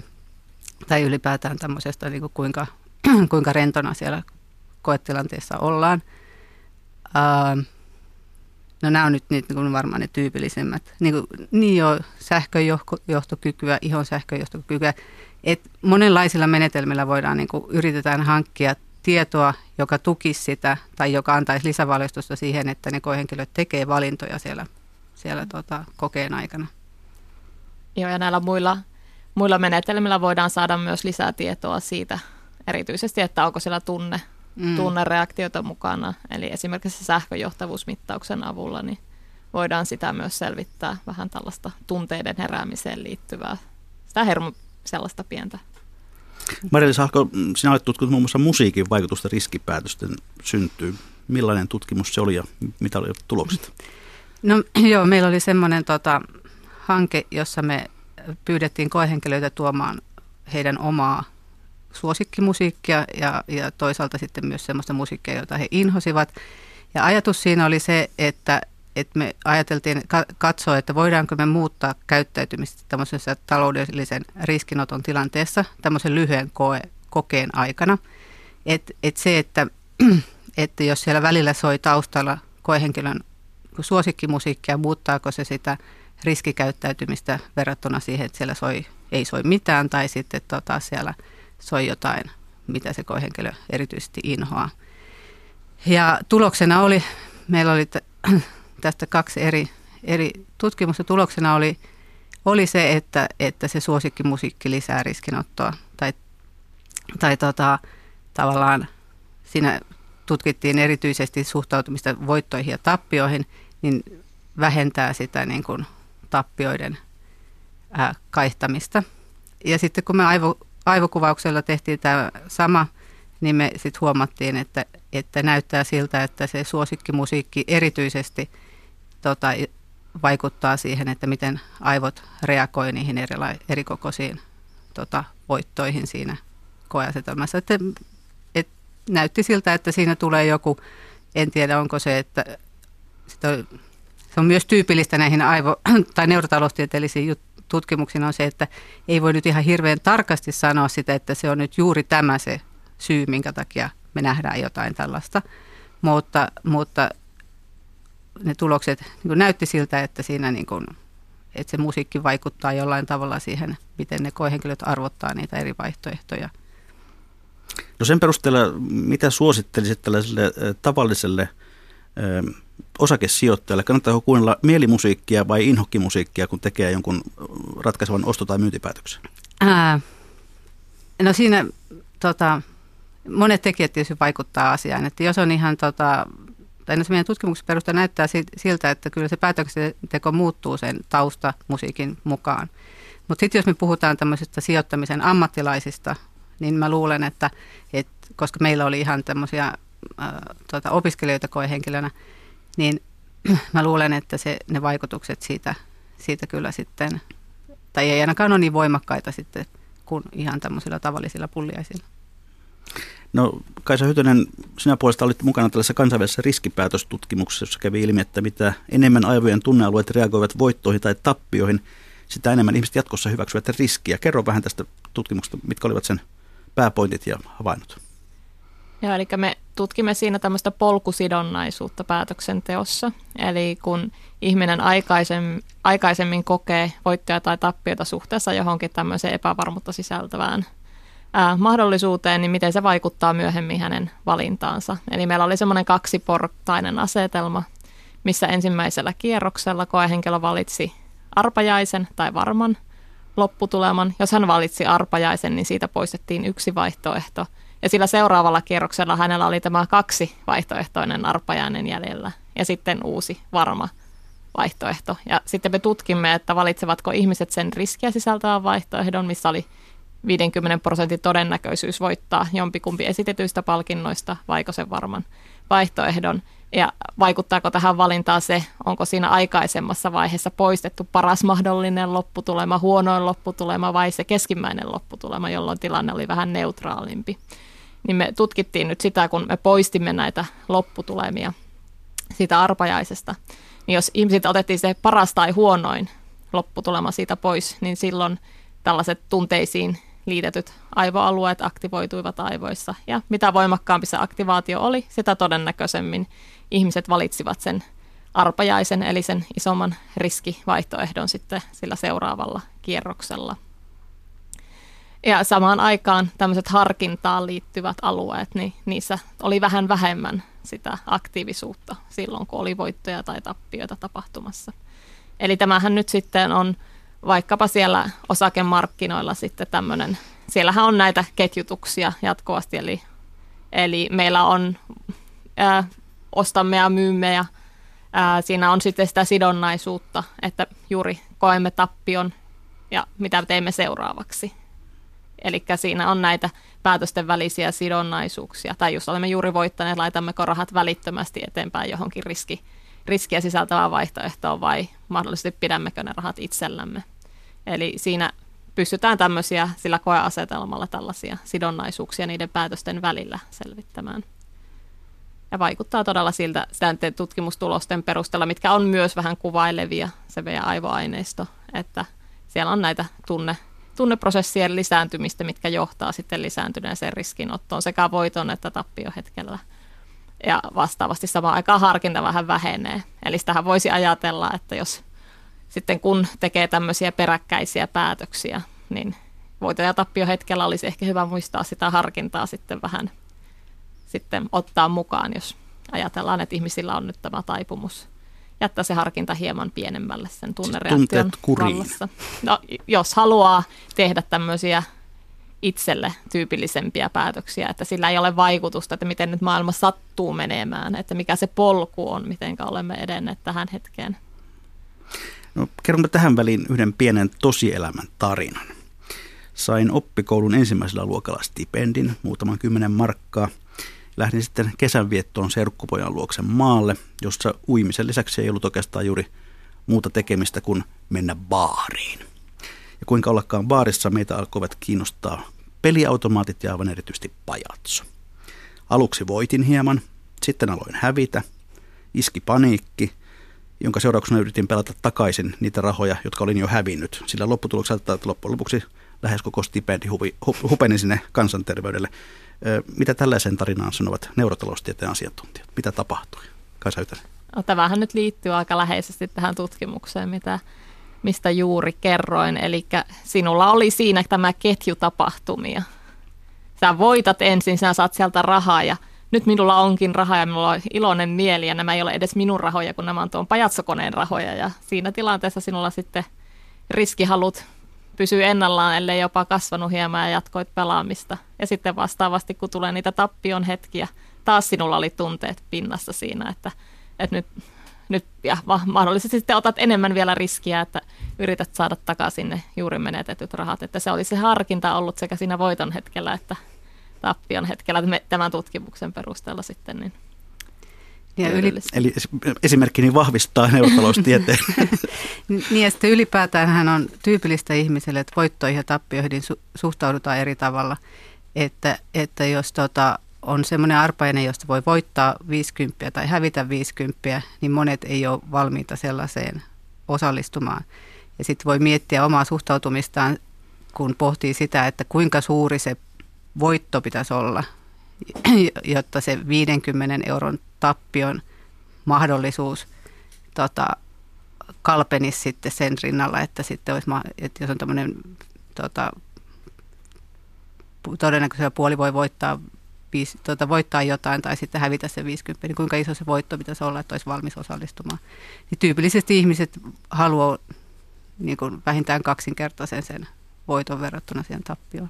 tai ylipäätään tämmöisestä, niin kuin kuinka, kuinka rentona siellä koetilanteessa ollaan. Uh, No nämä on nyt niin varmaan ne tyypillisimmät. Niin, kuin, niin jo sähköjohtokykyä, ihon sähköjohtokykyä. Et monenlaisilla menetelmillä voidaan, niin kuin, yritetään hankkia tietoa, joka tukisi sitä tai joka antaisi lisävaliostusta siihen, että ne koehenkilöt tekee valintoja siellä, siellä tota, kokeen aikana. Joo, ja näillä muilla, muilla menetelmillä voidaan saada myös lisää tietoa siitä, erityisesti, että onko siellä tunne mm. tunnereaktiota mukana. Eli esimerkiksi sähköjohtavuusmittauksen avulla niin voidaan sitä myös selvittää vähän tällaista tunteiden heräämiseen liittyvää, sitä hermo, sellaista pientä. Marili Sahko, sinä olet tutkinut muun muassa musiikin vaikutusta riskipäätösten syntyy. Millainen tutkimus se oli ja mitä oli tulokset? No joo, meillä oli semmoinen tota, hanke, jossa me pyydettiin koehenkilöitä tuomaan heidän omaa suosikkimusiikkia ja, ja toisaalta sitten myös sellaista musiikkia, jota he inhosivat. Ja ajatus siinä oli se, että, että me ajateltiin katsoa, että voidaanko me muuttaa käyttäytymistä tämmöisessä taloudellisen riskinoton tilanteessa tämmöisen lyhyen koe, kokeen aikana. Et, et se, että, että jos siellä välillä soi taustalla koehenkilön suosikkimusiikkia, muuttaako se sitä riskikäyttäytymistä verrattuna siihen, että siellä soi, ei soi mitään tai sitten tota, siellä – soi jotain, mitä se koehenkilö erityisesti inhoaa. Ja tuloksena oli, meillä oli tästä kaksi eri, eri tutkimusta, tuloksena oli, oli se, että, että se suosikkimusiikki lisää riskinottoa. Tai, tai tota, tavallaan siinä tutkittiin erityisesti suhtautumista voittoihin ja tappioihin, niin vähentää sitä niin kuin tappioiden ää, kaihtamista. Ja sitten kun me aivo, aivokuvauksella tehtiin tämä sama, niin me sitten huomattiin, että, että näyttää siltä, että se suosikkimusiikki erityisesti tota, vaikuttaa siihen, että miten aivot reagoi niihin erila- erikokoisiin tota, voittoihin siinä koeasetelmassa. Että, et, näytti siltä, että siinä tulee joku, en tiedä onko se, että sitä, se on myös tyypillistä näihin aivo- tai neurotaloustieteellisiin jut- tutkimuksina on se, että ei voi nyt ihan hirveän tarkasti sanoa sitä, että se on nyt juuri tämä se syy, minkä takia me nähdään jotain tällaista. Mutta, mutta ne tulokset niin näytti siltä, että siinä niin kuin, että se musiikki vaikuttaa jollain tavalla siihen, miten ne koehenkilöt arvottaa niitä eri vaihtoehtoja. No sen perusteella, mitä suosittelisit tällaiselle tavalliselle osakesijoittajalle? Kannattaako kuunnella mielimusiikkia vai inhokkimusiikkia, kun tekee jonkun ratkaisevan osto- tai myyntipäätöksen? Ää, no siinä tota, monet tekijät tietysti vaikuttaa asiaan. Että jos on ihan, tota, tai no se meidän tutkimuksen perusteella näyttää siltä, että kyllä se päätöksenteko muuttuu sen tausta musiikin mukaan. Mutta sitten jos me puhutaan tämmöisistä sijoittamisen ammattilaisista, niin mä luulen, että, että koska meillä oli ihan tämmöisiä tuota, opiskelijoita koehenkilönä, niin mä luulen, että se, ne vaikutukset siitä, siitä kyllä sitten, tai ei ainakaan ole niin voimakkaita sitten kuin ihan tämmöisillä tavallisilla pulliaisilla. No Kaisa Hytönen, sinä puolesta olit mukana tällaisessa kansainvälisessä riskipäätöstutkimuksessa, jossa kävi ilmi, että mitä enemmän aivojen tunnealueet reagoivat voittoihin tai tappioihin, sitä enemmän ihmiset jatkossa hyväksyvät riskiä. Kerro vähän tästä tutkimuksesta, mitkä olivat sen pääpointit ja havainnot. Joo, eli me tutkimme siinä tämmöistä polkusidonnaisuutta päätöksenteossa. Eli kun ihminen aikaisemmin, aikaisemmin kokee voittoja tai tappiota suhteessa johonkin tämmöiseen epävarmuutta sisältävään ää, mahdollisuuteen, niin miten se vaikuttaa myöhemmin hänen valintaansa. Eli meillä oli semmoinen kaksiportainen asetelma, missä ensimmäisellä kierroksella koehenkilö valitsi arpajaisen tai varman lopputuleman. Jos hän valitsi arpajaisen, niin siitä poistettiin yksi vaihtoehto – ja sillä seuraavalla kierroksella hänellä oli tämä kaksi vaihtoehtoinen arpajainen jäljellä ja sitten uusi varma vaihtoehto. Ja sitten me tutkimme, että valitsevatko ihmiset sen riskiä sisältävän vaihtoehdon, missä oli 50 prosentin todennäköisyys voittaa jompikumpi esitetyistä palkinnoista, vaiko sen varman vaihtoehdon. Ja vaikuttaako tähän valintaan se, onko siinä aikaisemmassa vaiheessa poistettu paras mahdollinen lopputulema, huonoin lopputulema vai se keskimmäinen lopputulema, jolloin tilanne oli vähän neutraalimpi niin me tutkittiin nyt sitä, kun me poistimme näitä lopputulemia siitä arpajaisesta. Niin jos ihmisiltä otettiin se paras tai huonoin lopputulema siitä pois, niin silloin tällaiset tunteisiin liitetyt aivoalueet aktivoituivat aivoissa. Ja mitä voimakkaampi se aktivaatio oli, sitä todennäköisemmin ihmiset valitsivat sen arpajaisen, eli sen isomman riskivaihtoehdon sitten sillä seuraavalla kierroksella. Ja samaan aikaan tämmöiset harkintaan liittyvät alueet, niin niissä oli vähän vähemmän sitä aktiivisuutta silloin, kun oli voittoja tai tappioita tapahtumassa. Eli tämähän nyt sitten on vaikkapa siellä osakemarkkinoilla sitten tämmöinen, siellähän on näitä ketjutuksia jatkuvasti, eli, eli meillä on ää, ostamme ja myymme ja ää, siinä on sitten sitä sidonnaisuutta, että juuri koemme tappion ja mitä teemme seuraavaksi. Eli siinä on näitä päätösten välisiä sidonnaisuuksia. Tai jos olemme juuri voittaneet, laitammeko rahat välittömästi eteenpäin johonkin riski, riskiä sisältävään vaihtoehtoon vai mahdollisesti pidämmekö ne rahat itsellämme. Eli siinä pystytään tämmöisiä sillä koeasetelmalla tällaisia sidonnaisuuksia niiden päätösten välillä selvittämään. Ja vaikuttaa todella siltä tutkimustulosten perusteella, mitkä on myös vähän kuvailevia, se meidän aivoaineisto, että siellä on näitä tunne, tunneprosessien lisääntymistä, mitkä johtaa sitten lisääntyneeseen riskinottoon sekä voiton että tappiohetkellä. Ja vastaavasti samaan aikaan harkinta vähän vähenee. Eli sitähän voisi ajatella, että jos sitten kun tekee tämmöisiä peräkkäisiä päätöksiä, niin voito- ja tappiohetkellä olisi ehkä hyvä muistaa sitä harkintaa sitten vähän sitten ottaa mukaan, jos ajatellaan, että ihmisillä on nyt tämä taipumus jättää se harkinta hieman pienemmälle sen siis tunnereaktion vallassa. No, jos haluaa tehdä tämmöisiä itselle tyypillisempiä päätöksiä, että sillä ei ole vaikutusta, että miten nyt maailma sattuu menemään, että mikä se polku on, miten olemme edenneet tähän hetkeen. No, kerronko tähän väliin yhden pienen tosielämän tarinan. Sain oppikoulun ensimmäisellä luokalla stipendin, muutaman kymmenen markkaa – lähdin sitten kesänviettoon serkkupojan luoksen maalle, jossa uimisen lisäksi ei ollut oikeastaan juuri muuta tekemistä kuin mennä baariin. Ja kuinka ollakaan baarissa meitä alkoivat kiinnostaa peliautomaatit ja aivan erityisesti pajatso. Aluksi voitin hieman, sitten aloin hävitä, iski paniikki jonka seurauksena yritin pelata takaisin niitä rahoja, jotka olin jo hävinnyt. Sillä lopputuloksella loppujen lopuksi lähes koko stipendi hupeni sinne kansanterveydelle. Mitä tällaisen tarinaan sanovat neurotaloustieteen asiantuntijat? Mitä tapahtui? Kaisa Ytänen. No, tämähän nyt liittyy aika läheisesti tähän tutkimukseen, mitä, mistä juuri kerroin. Eli sinulla oli siinä tämä ketju tapahtumia. Sä voitat ensin, sä saat sieltä rahaa ja nyt minulla onkin rahaa ja minulla on iloinen mieli ja nämä ei ole edes minun rahoja, kun nämä on tuon pajatsokoneen rahoja. Ja siinä tilanteessa sinulla sitten riskihalut pysyy ennallaan, ellei jopa kasvanut hieman ja jatkoit pelaamista. Ja sitten vastaavasti, kun tulee niitä tappion hetkiä, taas sinulla oli tunteet pinnassa siinä, että, että nyt, nyt ja mahdollisesti sitten otat enemmän vielä riskiä, että yrität saada takaisin ne juuri menetetyt rahat. Että se oli se harkinta ollut sekä siinä voiton hetkellä että tappion hetkellä tämän tutkimuksen perusteella sitten. Niin ja yli... Eli esimerkkini vahvistaa neuvottelustieteen. niin ja sitten ylipäätään hän on tyypillistä ihmiselle, että voittoihin ja tappioihin su- suhtaudutaan eri tavalla. Että, että jos tota, on semmoinen arpainen, josta voi voittaa 50 tai hävitä 50, niin monet ei ole valmiita sellaiseen osallistumaan. Ja sitten voi miettiä omaa suhtautumistaan, kun pohtii sitä, että kuinka suuri se voitto pitäisi olla, jotta se 50 euron tappion mahdollisuus tota, kalpenisi sitten sen rinnalla, että sitten olisi, että jos on tämmöinen tota, todennäköisellä puoli voi voittaa, viisi, tota, voittaa jotain tai sitten hävitä se 50, niin kuinka iso se voitto pitäisi olla, että olisi valmis osallistumaan. Niin tyypillisesti ihmiset haluaa niin kuin vähintään kaksinkertaisen sen voiton verrattuna siihen tappioon.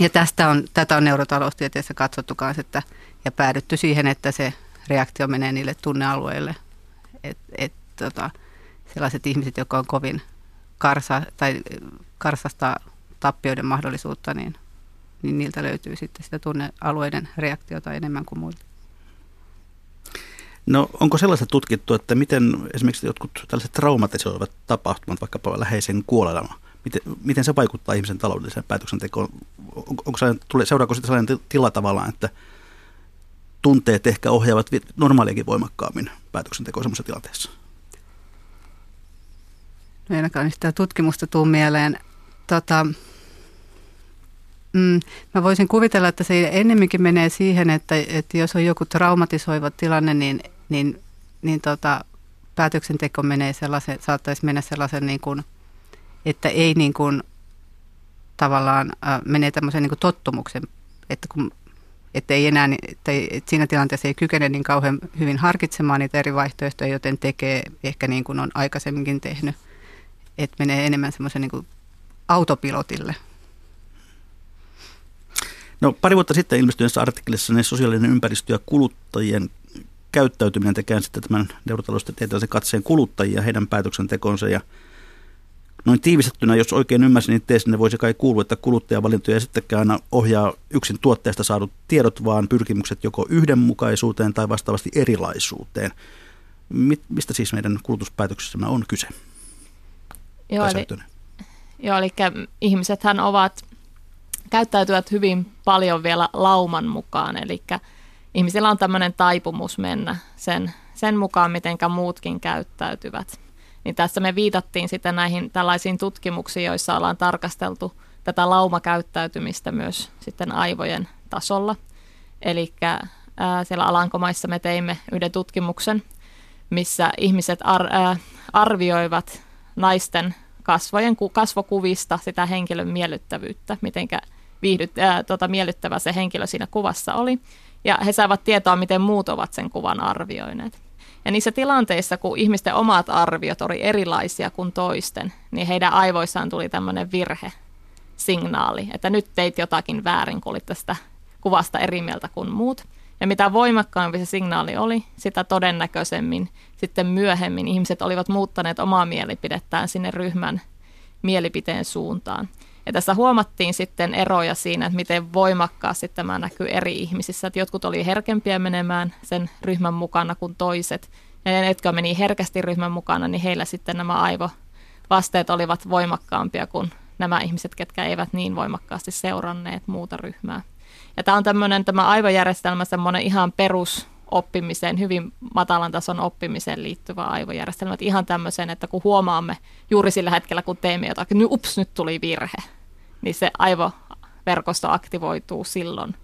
Ja tästä on, tätä on neurotaloustieteessä katsottu kanssa, että, ja päädytty siihen, että se reaktio menee niille tunnealueille. Et, et, tota, sellaiset ihmiset, jotka on kovin karsa, tai karsasta tappioiden mahdollisuutta, niin, niin niiltä löytyy sitten sitä tunnealueiden reaktiota enemmän kuin muilta. No onko sellaista tutkittu, että miten esimerkiksi jotkut tällaiset traumatisoivat tapahtumat, vaikkapa läheisen kuolema, miten, miten se vaikuttaa ihmisen taloudelliseen päätöksentekoon? Onko tulee, seuraako sitten sellainen tila tavallaan, että tunteet ehkä ohjaavat normaaliakin voimakkaammin päätöksentekoon sellaisessa tilanteessa? No ainakaan sitä tutkimusta tuu mieleen. Tota, mm, mä voisin kuvitella, että se ennemminkin menee siihen, että, että jos on joku traumatisoiva tilanne, niin, niin, niin tota, päätöksenteko menee sellaisen, saattaisi mennä sellaisen niin kuin – että ei niin kuin tavallaan äh, menee tämmöisen niin kuin tottumuksen, että kun että ei enää, että, siinä tilanteessa ei kykene niin kauhean hyvin harkitsemaan niitä eri vaihtoehtoja, joten tekee ehkä niin kuin on aikaisemminkin tehnyt, että menee enemmän semmoisen niin autopilotille. No pari vuotta sitten ilmestyneessä artikkelissa ne sosiaalinen ympäristö ja kuluttajien käyttäytyminen tekee sitten tämän neurotaloustieteellisen katseen kuluttajia, heidän päätöksentekonsa ja Noin tiivistettynä, jos oikein ymmärsin, niin teistä ne voisi kai kuulua, että kuluttajavalintoja ei sittenkään aina ohjaa yksin tuotteesta saadut tiedot, vaan pyrkimykset joko yhdenmukaisuuteen tai vastaavasti erilaisuuteen. Mistä siis meidän kulutuspäätöksessämme on kyse? Joo, eli, joo, eli ihmisethän ovat, käyttäytyvät hyvin paljon vielä lauman mukaan, eli ihmisillä on tämmöinen taipumus mennä sen, sen mukaan, miten muutkin käyttäytyvät niin tässä me viitattiin sitten näihin tällaisiin tutkimuksiin, joissa ollaan tarkasteltu tätä laumakäyttäytymistä myös sitten aivojen tasolla. Eli siellä Alankomaissa me teimme yhden tutkimuksen, missä ihmiset ar- ää, arvioivat naisten kasvojen kasvokuvista sitä henkilön miellyttävyyttä, miten viihdyt, tota, miellyttävä se henkilö siinä kuvassa oli. Ja he saivat tietoa, miten muut ovat sen kuvan arvioineet. Ja niissä tilanteissa, kun ihmisten omat arviot oli erilaisia kuin toisten, niin heidän aivoissaan tuli tämmöinen virhe signaali, että nyt teit jotakin väärin, kun olit tästä kuvasta eri mieltä kuin muut. Ja mitä voimakkaampi se signaali oli, sitä todennäköisemmin sitten myöhemmin ihmiset olivat muuttaneet omaa mielipidettään sinne ryhmän mielipiteen suuntaan. Ja tässä huomattiin sitten eroja siinä, että miten voimakkaasti tämä näkyy eri ihmisissä. Että jotkut oli herkempiä menemään sen ryhmän mukana kuin toiset. Ja ne, jotka meni herkästi ryhmän mukana, niin heillä sitten nämä aivovasteet olivat voimakkaampia kuin nämä ihmiset, ketkä eivät niin voimakkaasti seuranneet muuta ryhmää. Ja tämä on tämmöinen tämä aivojärjestelmä semmoinen ihan perus oppimiseen, hyvin matalan tason oppimiseen liittyvä aivojärjestelmä. Että ihan tämmöisen, että kun huomaamme juuri sillä hetkellä, kun teemme jotakin, niin ups, nyt tuli virhe, niin se aivoverkosto aktivoituu silloin.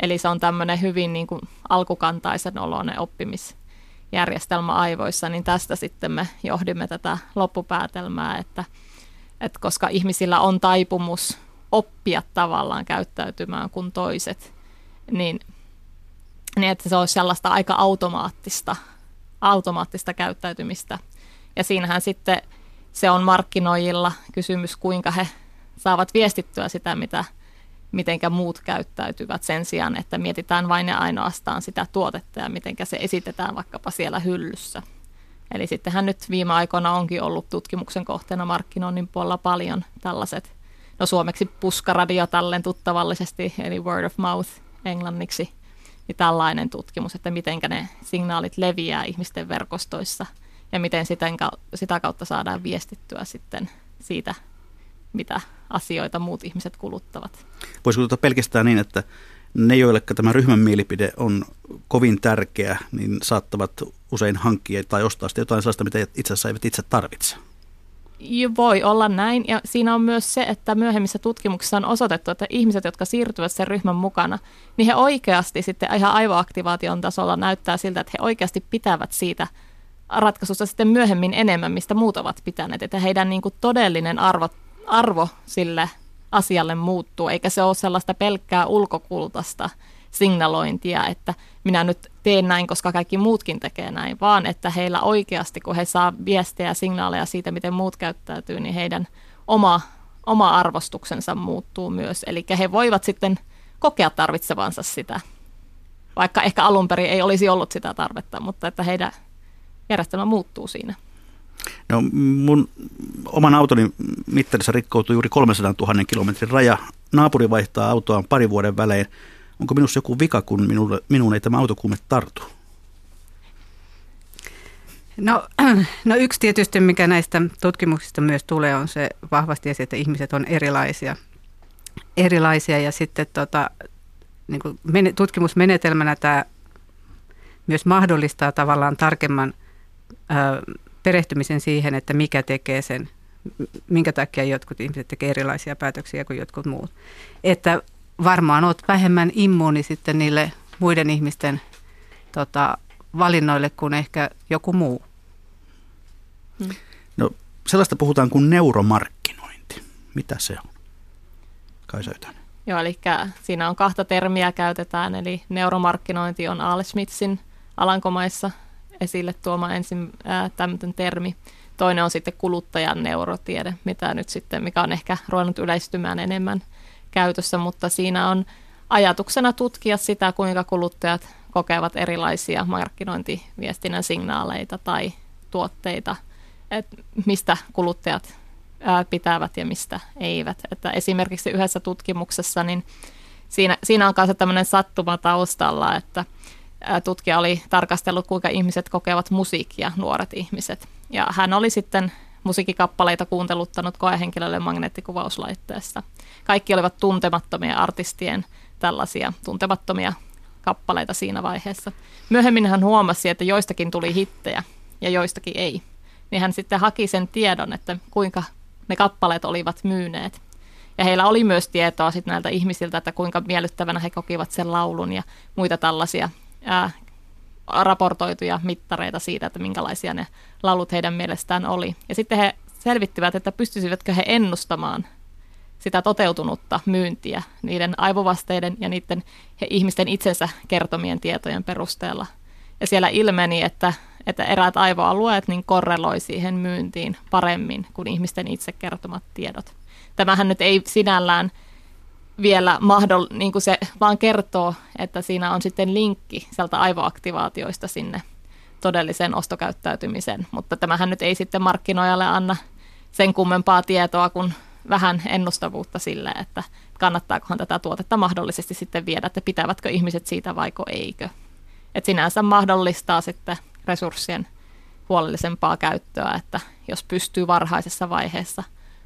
Eli se on tämmöinen hyvin niin kuin alkukantaisen oloinen oppimisjärjestelmä aivoissa, niin tästä sitten me johdimme tätä loppupäätelmää, että, että koska ihmisillä on taipumus oppia tavallaan käyttäytymään kuin toiset, niin, niin että se olisi sellaista aika automaattista, automaattista käyttäytymistä. Ja siinähän sitten se on markkinoijilla kysymys, kuinka he saavat viestittyä sitä, mitä, mitenkä muut käyttäytyvät sen sijaan, että mietitään vain ja ainoastaan sitä tuotetta ja miten se esitetään vaikkapa siellä hyllyssä. Eli sittenhän nyt viime aikoina onkin ollut tutkimuksen kohteena markkinoinnin puolella paljon tällaiset, no suomeksi puskaradio tallen tuttavallisesti, eli word of mouth englanniksi, niin tällainen tutkimus, että miten ne signaalit leviää ihmisten verkostoissa ja miten siten, sitä kautta saadaan viestittyä sitten siitä, mitä asioita muut ihmiset kuluttavat. Voisiko tuota pelkästään niin, että ne, joille tämä ryhmän mielipide on kovin tärkeä, niin saattavat usein hankkia tai ostaa sitä jotain sellaista, mitä itse asiassa eivät itse tarvitse? Voi olla näin. Ja siinä on myös se, että myöhemmissä tutkimuksissa on osoitettu, että ihmiset, jotka siirtyvät sen ryhmän mukana, niin he oikeasti sitten ihan aivoaktivaation tasolla näyttää siltä, että he oikeasti pitävät siitä ratkaisusta sitten myöhemmin enemmän, mistä muut ovat pitäneet. Että heidän niin kuin todellinen arvo, arvo sille asialle muuttuu, eikä se ole sellaista pelkkää ulkokultaista signalointia, että minä nyt teen näin, koska kaikki muutkin tekee näin, vaan että heillä oikeasti, kun he saa viestejä ja signaaleja siitä, miten muut käyttäytyy, niin heidän oma, oma arvostuksensa muuttuu myös. Eli he voivat sitten kokea tarvitsevansa sitä, vaikka ehkä alun perin ei olisi ollut sitä tarvetta, mutta että heidän järjestelmä muuttuu siinä. No mun oman autoni mittarissa rikkoutui juuri 300 000 kilometrin raja. Naapuri vaihtaa autoaan pari vuoden välein. Onko minussa joku vika, kun minulle, minun ei tämä autokuume tartu? No, no yksi tietysti, mikä näistä tutkimuksista myös tulee, on se vahvasti se, että ihmiset on erilaisia. Erilaisia ja sitten tota, niin kuin tutkimusmenetelmänä tämä myös mahdollistaa tavallaan tarkemman ö, perehtymisen siihen, että mikä tekee sen, minkä takia jotkut ihmiset tekee erilaisia päätöksiä kuin jotkut muut. Että varmaan olet vähemmän immuuni sitten niille muiden ihmisten tota, valinnoille kuin ehkä joku muu. Hmm. No sellaista puhutaan kuin neuromarkkinointi. Mitä se on? Kaisa Ytänen. Joo, eli siinä on kahta termiä käytetään, eli neuromarkkinointi on Al Smithsin Alankomaissa esille tuoma ensin tämmöinen termi. Toinen on sitten kuluttajan neurotiede, mitä nyt sitten, mikä on ehkä ruvennut yleistymään enemmän käytössä, mutta siinä on ajatuksena tutkia sitä, kuinka kuluttajat kokevat erilaisia markkinointiviestinnän signaaleita tai tuotteita, että mistä kuluttajat pitävät ja mistä eivät. Että esimerkiksi yhdessä tutkimuksessa, niin siinä, siinä on myös tämmöinen sattuma taustalla, että tutkija oli tarkastellut, kuinka ihmiset kokevat musiikkia, nuoret ihmiset. Ja hän oli sitten musiikkikappaleita kuunteluttanut koehenkilölle magneettikuvauslaitteessa. Kaikki olivat tuntemattomia artistien tällaisia tuntemattomia kappaleita siinä vaiheessa. Myöhemmin hän huomasi, että joistakin tuli hittejä ja joistakin ei. Niin hän sitten haki sen tiedon, että kuinka ne kappaleet olivat myyneet. Ja heillä oli myös tietoa sitten näiltä ihmisiltä, että kuinka miellyttävänä he kokivat sen laulun ja muita tällaisia ää, raportoituja mittareita siitä, että minkälaisia ne laulut heidän mielestään oli. Ja sitten he selvittivät, että pystyisivätkö he ennustamaan sitä toteutunutta myyntiä niiden aivovasteiden ja niiden he ihmisten itsensä kertomien tietojen perusteella. Ja siellä ilmeni, että, että eräät aivoalueet niin korreloi siihen myyntiin paremmin kuin ihmisten itse kertomat tiedot. Tämähän nyt ei sinällään vielä mahdoll, niin kuin se vaan kertoo, että siinä on sitten linkki sieltä aivoaktivaatioista sinne todelliseen ostokäyttäytymiseen. Mutta tämähän nyt ei sitten markkinoijalle anna sen kummempaa tietoa kuin vähän ennustavuutta sille, että kannattaakohan tätä tuotetta mahdollisesti sitten viedä, että pitävätkö ihmiset siitä vaiko eikö. Et sinänsä mahdollistaa sitten resurssien huolellisempaa käyttöä, että jos pystyy varhaisessa vaiheessa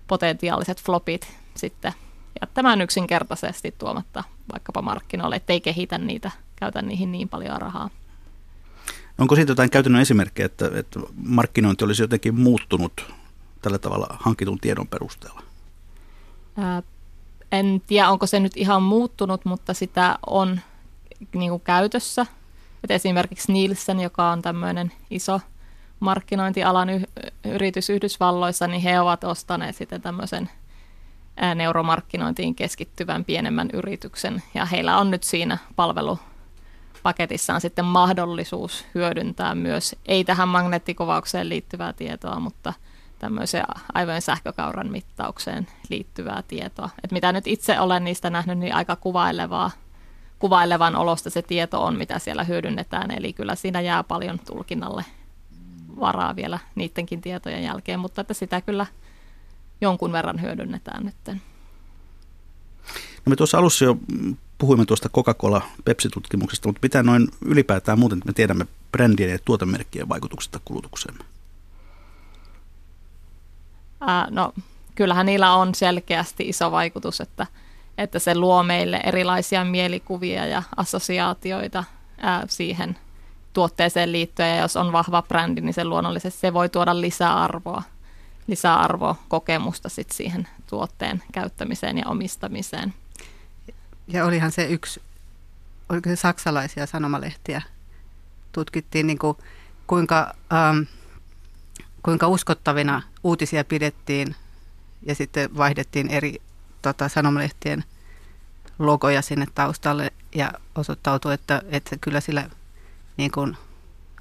potentiaaliset flopit sitten jättämään yksinkertaisesti tuomatta vaikkapa markkinoille, ettei kehitä niitä, käytä niihin niin paljon rahaa. Onko siitä jotain käytännön esimerkkejä, että, että markkinointi olisi jotenkin muuttunut tällä tavalla hankitun tiedon perusteella? Ää, en tiedä, onko se nyt ihan muuttunut, mutta sitä on niin kuin käytössä. Et esimerkiksi Nielsen, joka on tämmöinen iso markkinointialan y- yritys Yhdysvalloissa, niin he ovat ostaneet sitten tämmöisen neuromarkkinointiin keskittyvän pienemmän yrityksen. Ja heillä on nyt siinä palvelupaketissaan sitten mahdollisuus hyödyntää myös, ei tähän magneettikuvaukseen liittyvää tietoa, mutta tämmöiseen aivojen sähkökauran mittaukseen liittyvää tietoa. Et mitä nyt itse olen niistä nähnyt, niin aika kuvailevaa, kuvailevan olosta se tieto on, mitä siellä hyödynnetään. Eli kyllä siinä jää paljon tulkinnalle varaa vielä niidenkin tietojen jälkeen, mutta että sitä kyllä jonkun verran hyödynnetään nyt. No me tuossa alussa jo puhuimme tuosta Coca-Cola Pepsi-tutkimuksesta, mutta mitä noin ylipäätään muuten, että me tiedämme brändien ja tuotemerkkien vaikutuksesta kulutukseen? Ää, no kyllähän niillä on selkeästi iso vaikutus, että, että se luo meille erilaisia mielikuvia ja assosiaatioita ää, siihen tuotteeseen liittyen. Ja jos on vahva brändi, niin se luonnollisesti se voi tuoda lisäarvoa lisäarvokokemusta sit siihen tuotteen käyttämiseen ja omistamiseen. Ja olihan se yksi, oliko se saksalaisia sanomalehtiä, tutkittiin niin kuin, kuinka, ähm, kuinka uskottavina uutisia pidettiin ja sitten vaihdettiin eri tota, sanomalehtien logoja sinne taustalle ja osoittautui, että, että kyllä sillä niin kuin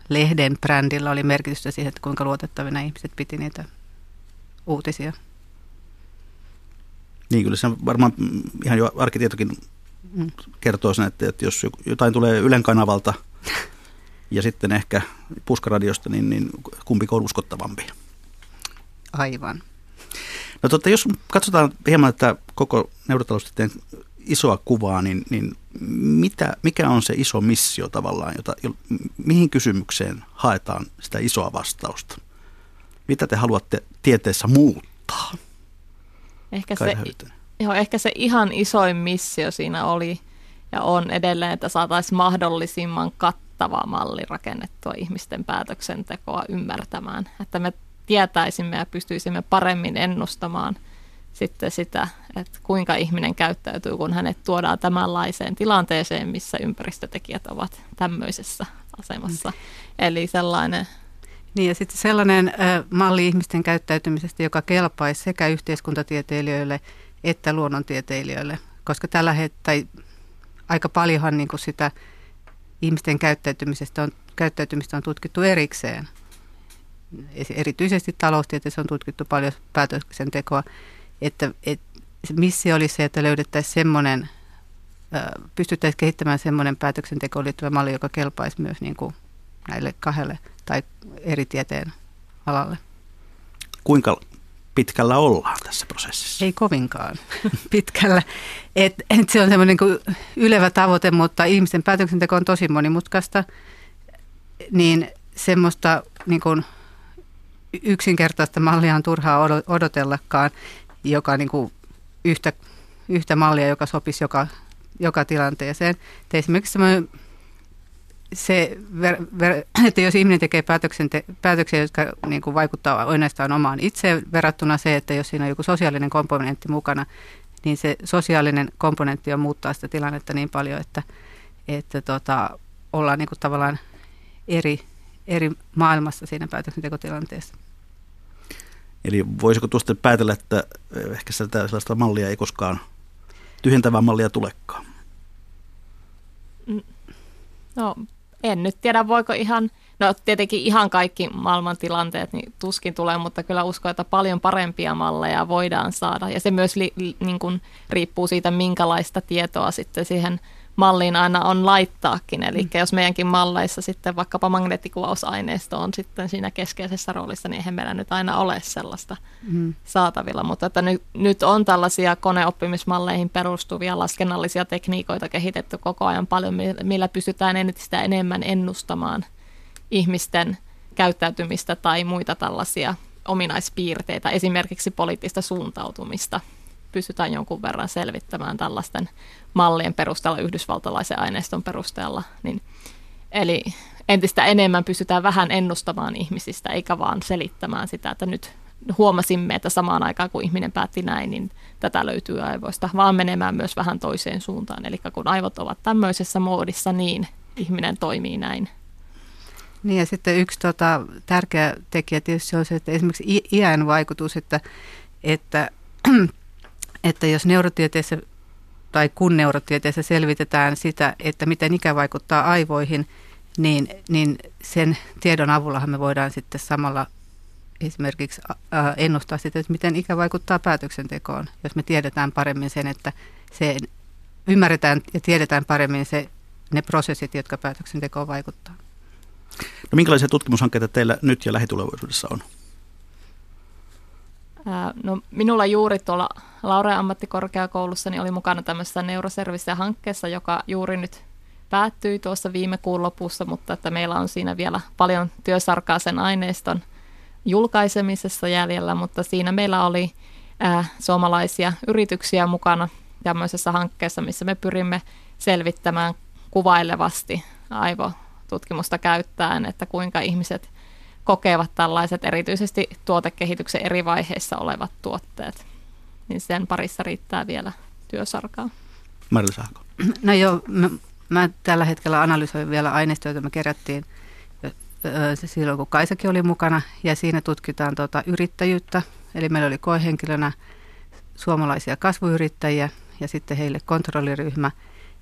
lehden brändillä oli merkitystä siihen, että kuinka luotettavina ihmiset piti niitä uutisia. Niin, kyllä se varmaan ihan jo arkitietokin mm. kertoo sen, että, että jos jotain tulee Ylen kanavalta ja sitten ehkä puskaradiosta, niin, niin kumpi on uskottavampi? Aivan. No totta, jos katsotaan hieman että koko neurotaloustieteen isoa kuvaa, niin, niin mitä, mikä on se iso missio tavallaan, jota, mihin kysymykseen haetaan sitä isoa vastausta? Mitä te haluatte tieteessä muuttaa? Ehkä se, joo, ehkä se ihan isoin missio siinä oli ja on edelleen, että saataisiin mahdollisimman kattava malli rakennettua ihmisten päätöksentekoa ymmärtämään. Että me tietäisimme ja pystyisimme paremmin ennustamaan sitten sitä, että kuinka ihminen käyttäytyy, kun hänet tuodaan tämänlaiseen tilanteeseen, missä ympäristötekijät ovat tämmöisessä asemassa. Mm. Eli sellainen niin ja sitten sellainen äh, malli ihmisten käyttäytymisestä, joka kelpaisi sekä yhteiskuntatieteilijöille että luonnontieteilijöille, koska tällä hetkellä aika paljonhan niin kuin sitä ihmisten käyttäytymisestä on, käyttäytymistä on tutkittu erikseen. Erityisesti taloustieteessä on tutkittu paljon päätöksentekoa, että, että missio oli se, että löydettäisiin semmoinen, pystyttäisiin kehittämään semmoinen päätöksentekoon liittyvä malli, joka kelpaisi myös niin kuin näille kahdelle tai eri tieteen alalle. Kuinka pitkällä ollaan tässä prosessissa? Ei kovinkaan pitkällä. Et, et se on semmoinen niin ylevä tavoite, mutta ihmisten päätöksenteko on tosi monimutkaista. Niin semmoista niin kuin yksinkertaista mallia on turhaa odotellakaan, joka niin kuin yhtä, yhtä mallia, joka sopisi joka, joka tilanteeseen. Et esimerkiksi semmoinen se, ver, ver, että jos ihminen tekee te, päätöksiä, jotka niin kuin vaikuttaa ainoastaan omaan itseen verrattuna se, että jos siinä on joku sosiaalinen komponentti mukana, niin se sosiaalinen komponentti on muuttaa sitä tilannetta niin paljon, että, että tota, ollaan niin kuin tavallaan eri, eri maailmassa siinä päätöksentekotilanteessa. Eli voisiko tuosta päätellä, että ehkä sitä sellaista mallia ei koskaan, tyhjentävää mallia tulekaan? No en nyt tiedä, voiko ihan, no tietenkin ihan kaikki maailman tilanteet niin tuskin tulee, mutta kyllä uskon, että paljon parempia malleja voidaan saada. Ja se myös li, li, niin kuin riippuu siitä, minkälaista tietoa sitten siihen malliin aina on laittaakin. Eli mm. jos meidänkin malleissa sitten vaikkapa magneettikuvausaineisto on sitten siinä keskeisessä roolissa, niin eihän meillä nyt aina ole sellaista mm. saatavilla. Mutta että nyt, nyt on tällaisia koneoppimismalleihin perustuvia laskennallisia tekniikoita kehitetty koko ajan paljon, millä pystytään entistä enemmän ennustamaan ihmisten käyttäytymistä tai muita tällaisia ominaispiirteitä, esimerkiksi poliittista suuntautumista pystytään jonkun verran selvittämään tällaisten mallien perusteella, yhdysvaltalaisen aineiston perusteella. Niin, eli entistä enemmän pystytään vähän ennustamaan ihmisistä, eikä vaan selittämään sitä, että nyt huomasimme, että samaan aikaan kun ihminen päätti näin, niin tätä löytyy aivoista, vaan menemään myös vähän toiseen suuntaan. Eli kun aivot ovat tämmöisessä moodissa, niin ihminen toimii näin. Niin ja sitten yksi tota, tärkeä tekijä tietysti on se, että esimerkiksi iän vaikutus, että, että, että jos neurotieteessä tai kun neurotieteessä selvitetään sitä, että miten ikä vaikuttaa aivoihin, niin, niin sen tiedon avullahan me voidaan sitten samalla esimerkiksi ennustaa sitä, että miten ikä vaikuttaa päätöksentekoon, jos me tiedetään paremmin sen, että se ymmärretään ja tiedetään paremmin se, ne prosessit, jotka päätöksentekoon vaikuttaa. No minkälaisia tutkimushankkeita teillä nyt ja lähitulevaisuudessa on? No, minulla juuri tuolla Laurea ammattikorkeakoulussa niin oli mukana tämmöisessä neuroservice-hankkeessa, joka juuri nyt päättyi tuossa viime kuun lopussa, mutta että meillä on siinä vielä paljon työsarkaa sen aineiston julkaisemisessa jäljellä, mutta siinä meillä oli ää, suomalaisia yrityksiä mukana tämmöisessä hankkeessa, missä me pyrimme selvittämään kuvailevasti aivotutkimusta käyttäen, että kuinka ihmiset kokevat tällaiset erityisesti tuotekehityksen eri vaiheissa olevat tuotteet. Niin sen parissa riittää vielä työsarkaa. Marilla Saako. No joo, mä, mä tällä hetkellä analysoin vielä aineistoja, joita me kerättiin silloin, kun Kaisakin oli mukana. Ja siinä tutkitaan tuota yrittäjyyttä. Eli meillä oli koehenkilönä suomalaisia kasvuyrittäjiä ja sitten heille kontrolliryhmä.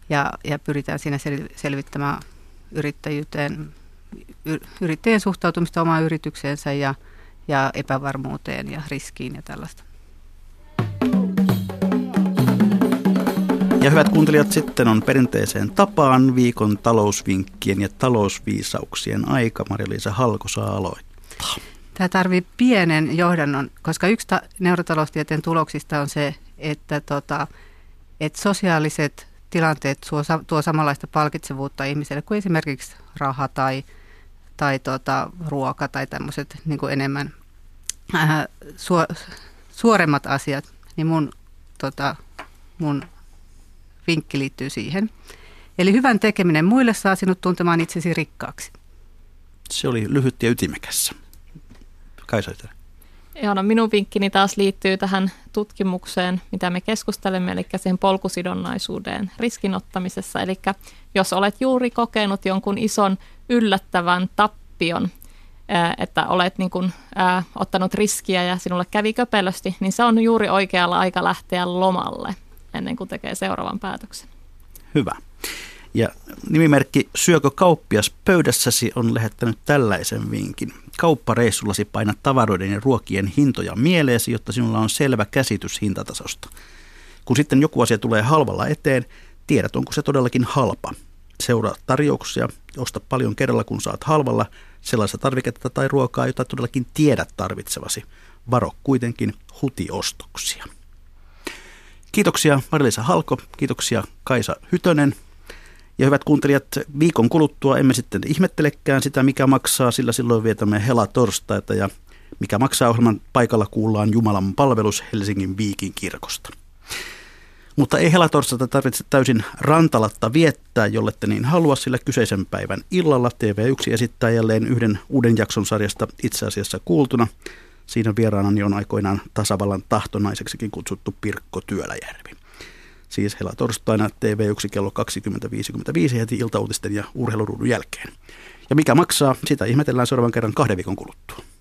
Ja, ja pyritään siinä selvittämään yrittäjyyteen yrittäjien suhtautumista omaan yritykseensä ja, ja epävarmuuteen ja riskiin ja tällaista. Ja hyvät kuuntelijat, sitten on perinteiseen tapaan viikon talousvinkkien ja talousviisauksien aika. Maria-Liisa Halko saa aloittaa. Tämä tarvii pienen johdannon, koska yksi ta- neurotaloustieteen tuloksista on se, että, tota, että sosiaaliset tilanteet tuo, tuo samanlaista palkitsevuutta ihmiselle kuin esimerkiksi raha tai tai tota, ruoka tai tämmöiset niin enemmän äh, suo, suoremmat asiat, niin mun, tota, mun vinkki liittyy siihen. Eli hyvän tekeminen muille saa sinut tuntemaan itsesi rikkaaksi. Se oli lyhyt ja ytimekäs. Kaisa No minun vinkkini taas liittyy tähän tutkimukseen, mitä me keskustelemme, eli siihen polkusidonnaisuuteen riskinottamisessa. Eli jos olet juuri kokenut jonkun ison yllättävän tappion, että olet niin kuin, ää, ottanut riskiä ja sinulle kävi köpelösti, niin se on juuri oikealla aika lähteä lomalle ennen kuin tekee seuraavan päätöksen. Hyvä. Ja nimimerkki Syökö kauppias pöydässäsi on lähettänyt tällaisen vinkin. Kauppareissullasi paina tavaroiden ja ruokien hintoja mieleesi, jotta sinulla on selvä käsitys hintatasosta. Kun sitten joku asia tulee halvalla eteen, tiedät onko se todellakin halpa. Seuraa tarjouksia, osta paljon kerralla kun saat halvalla sellaista tarviketta tai ruokaa, jota todellakin tiedät tarvitsevasi. Varo kuitenkin hutiostoksia. Kiitoksia Marilisa Halko, kiitoksia Kaisa Hytönen. Ja hyvät kuuntelijat, viikon kuluttua emme sitten ihmettelekään sitä, mikä maksaa, sillä silloin vietämme hela torstaita ja mikä maksaa ohjelman paikalla kuullaan Jumalan palvelus Helsingin Viikin kirkosta. Mutta ei helatorstaita tarvitse täysin rantalatta viettää, jollette niin halua, sillä kyseisen päivän illalla TV1 esittää jälleen yhden uuden jakson sarjasta itse asiassa kuultuna. Siinä vieraanani on aikoinaan tasavallan tahtonaiseksikin kutsuttu Pirkko Työläjärvi. Siis helatorstaina TV1 kello 20.55 heti iltauutisten ja urheiluruudun jälkeen. Ja mikä maksaa, sitä ihmetellään seuraavan kerran kahden viikon kuluttua.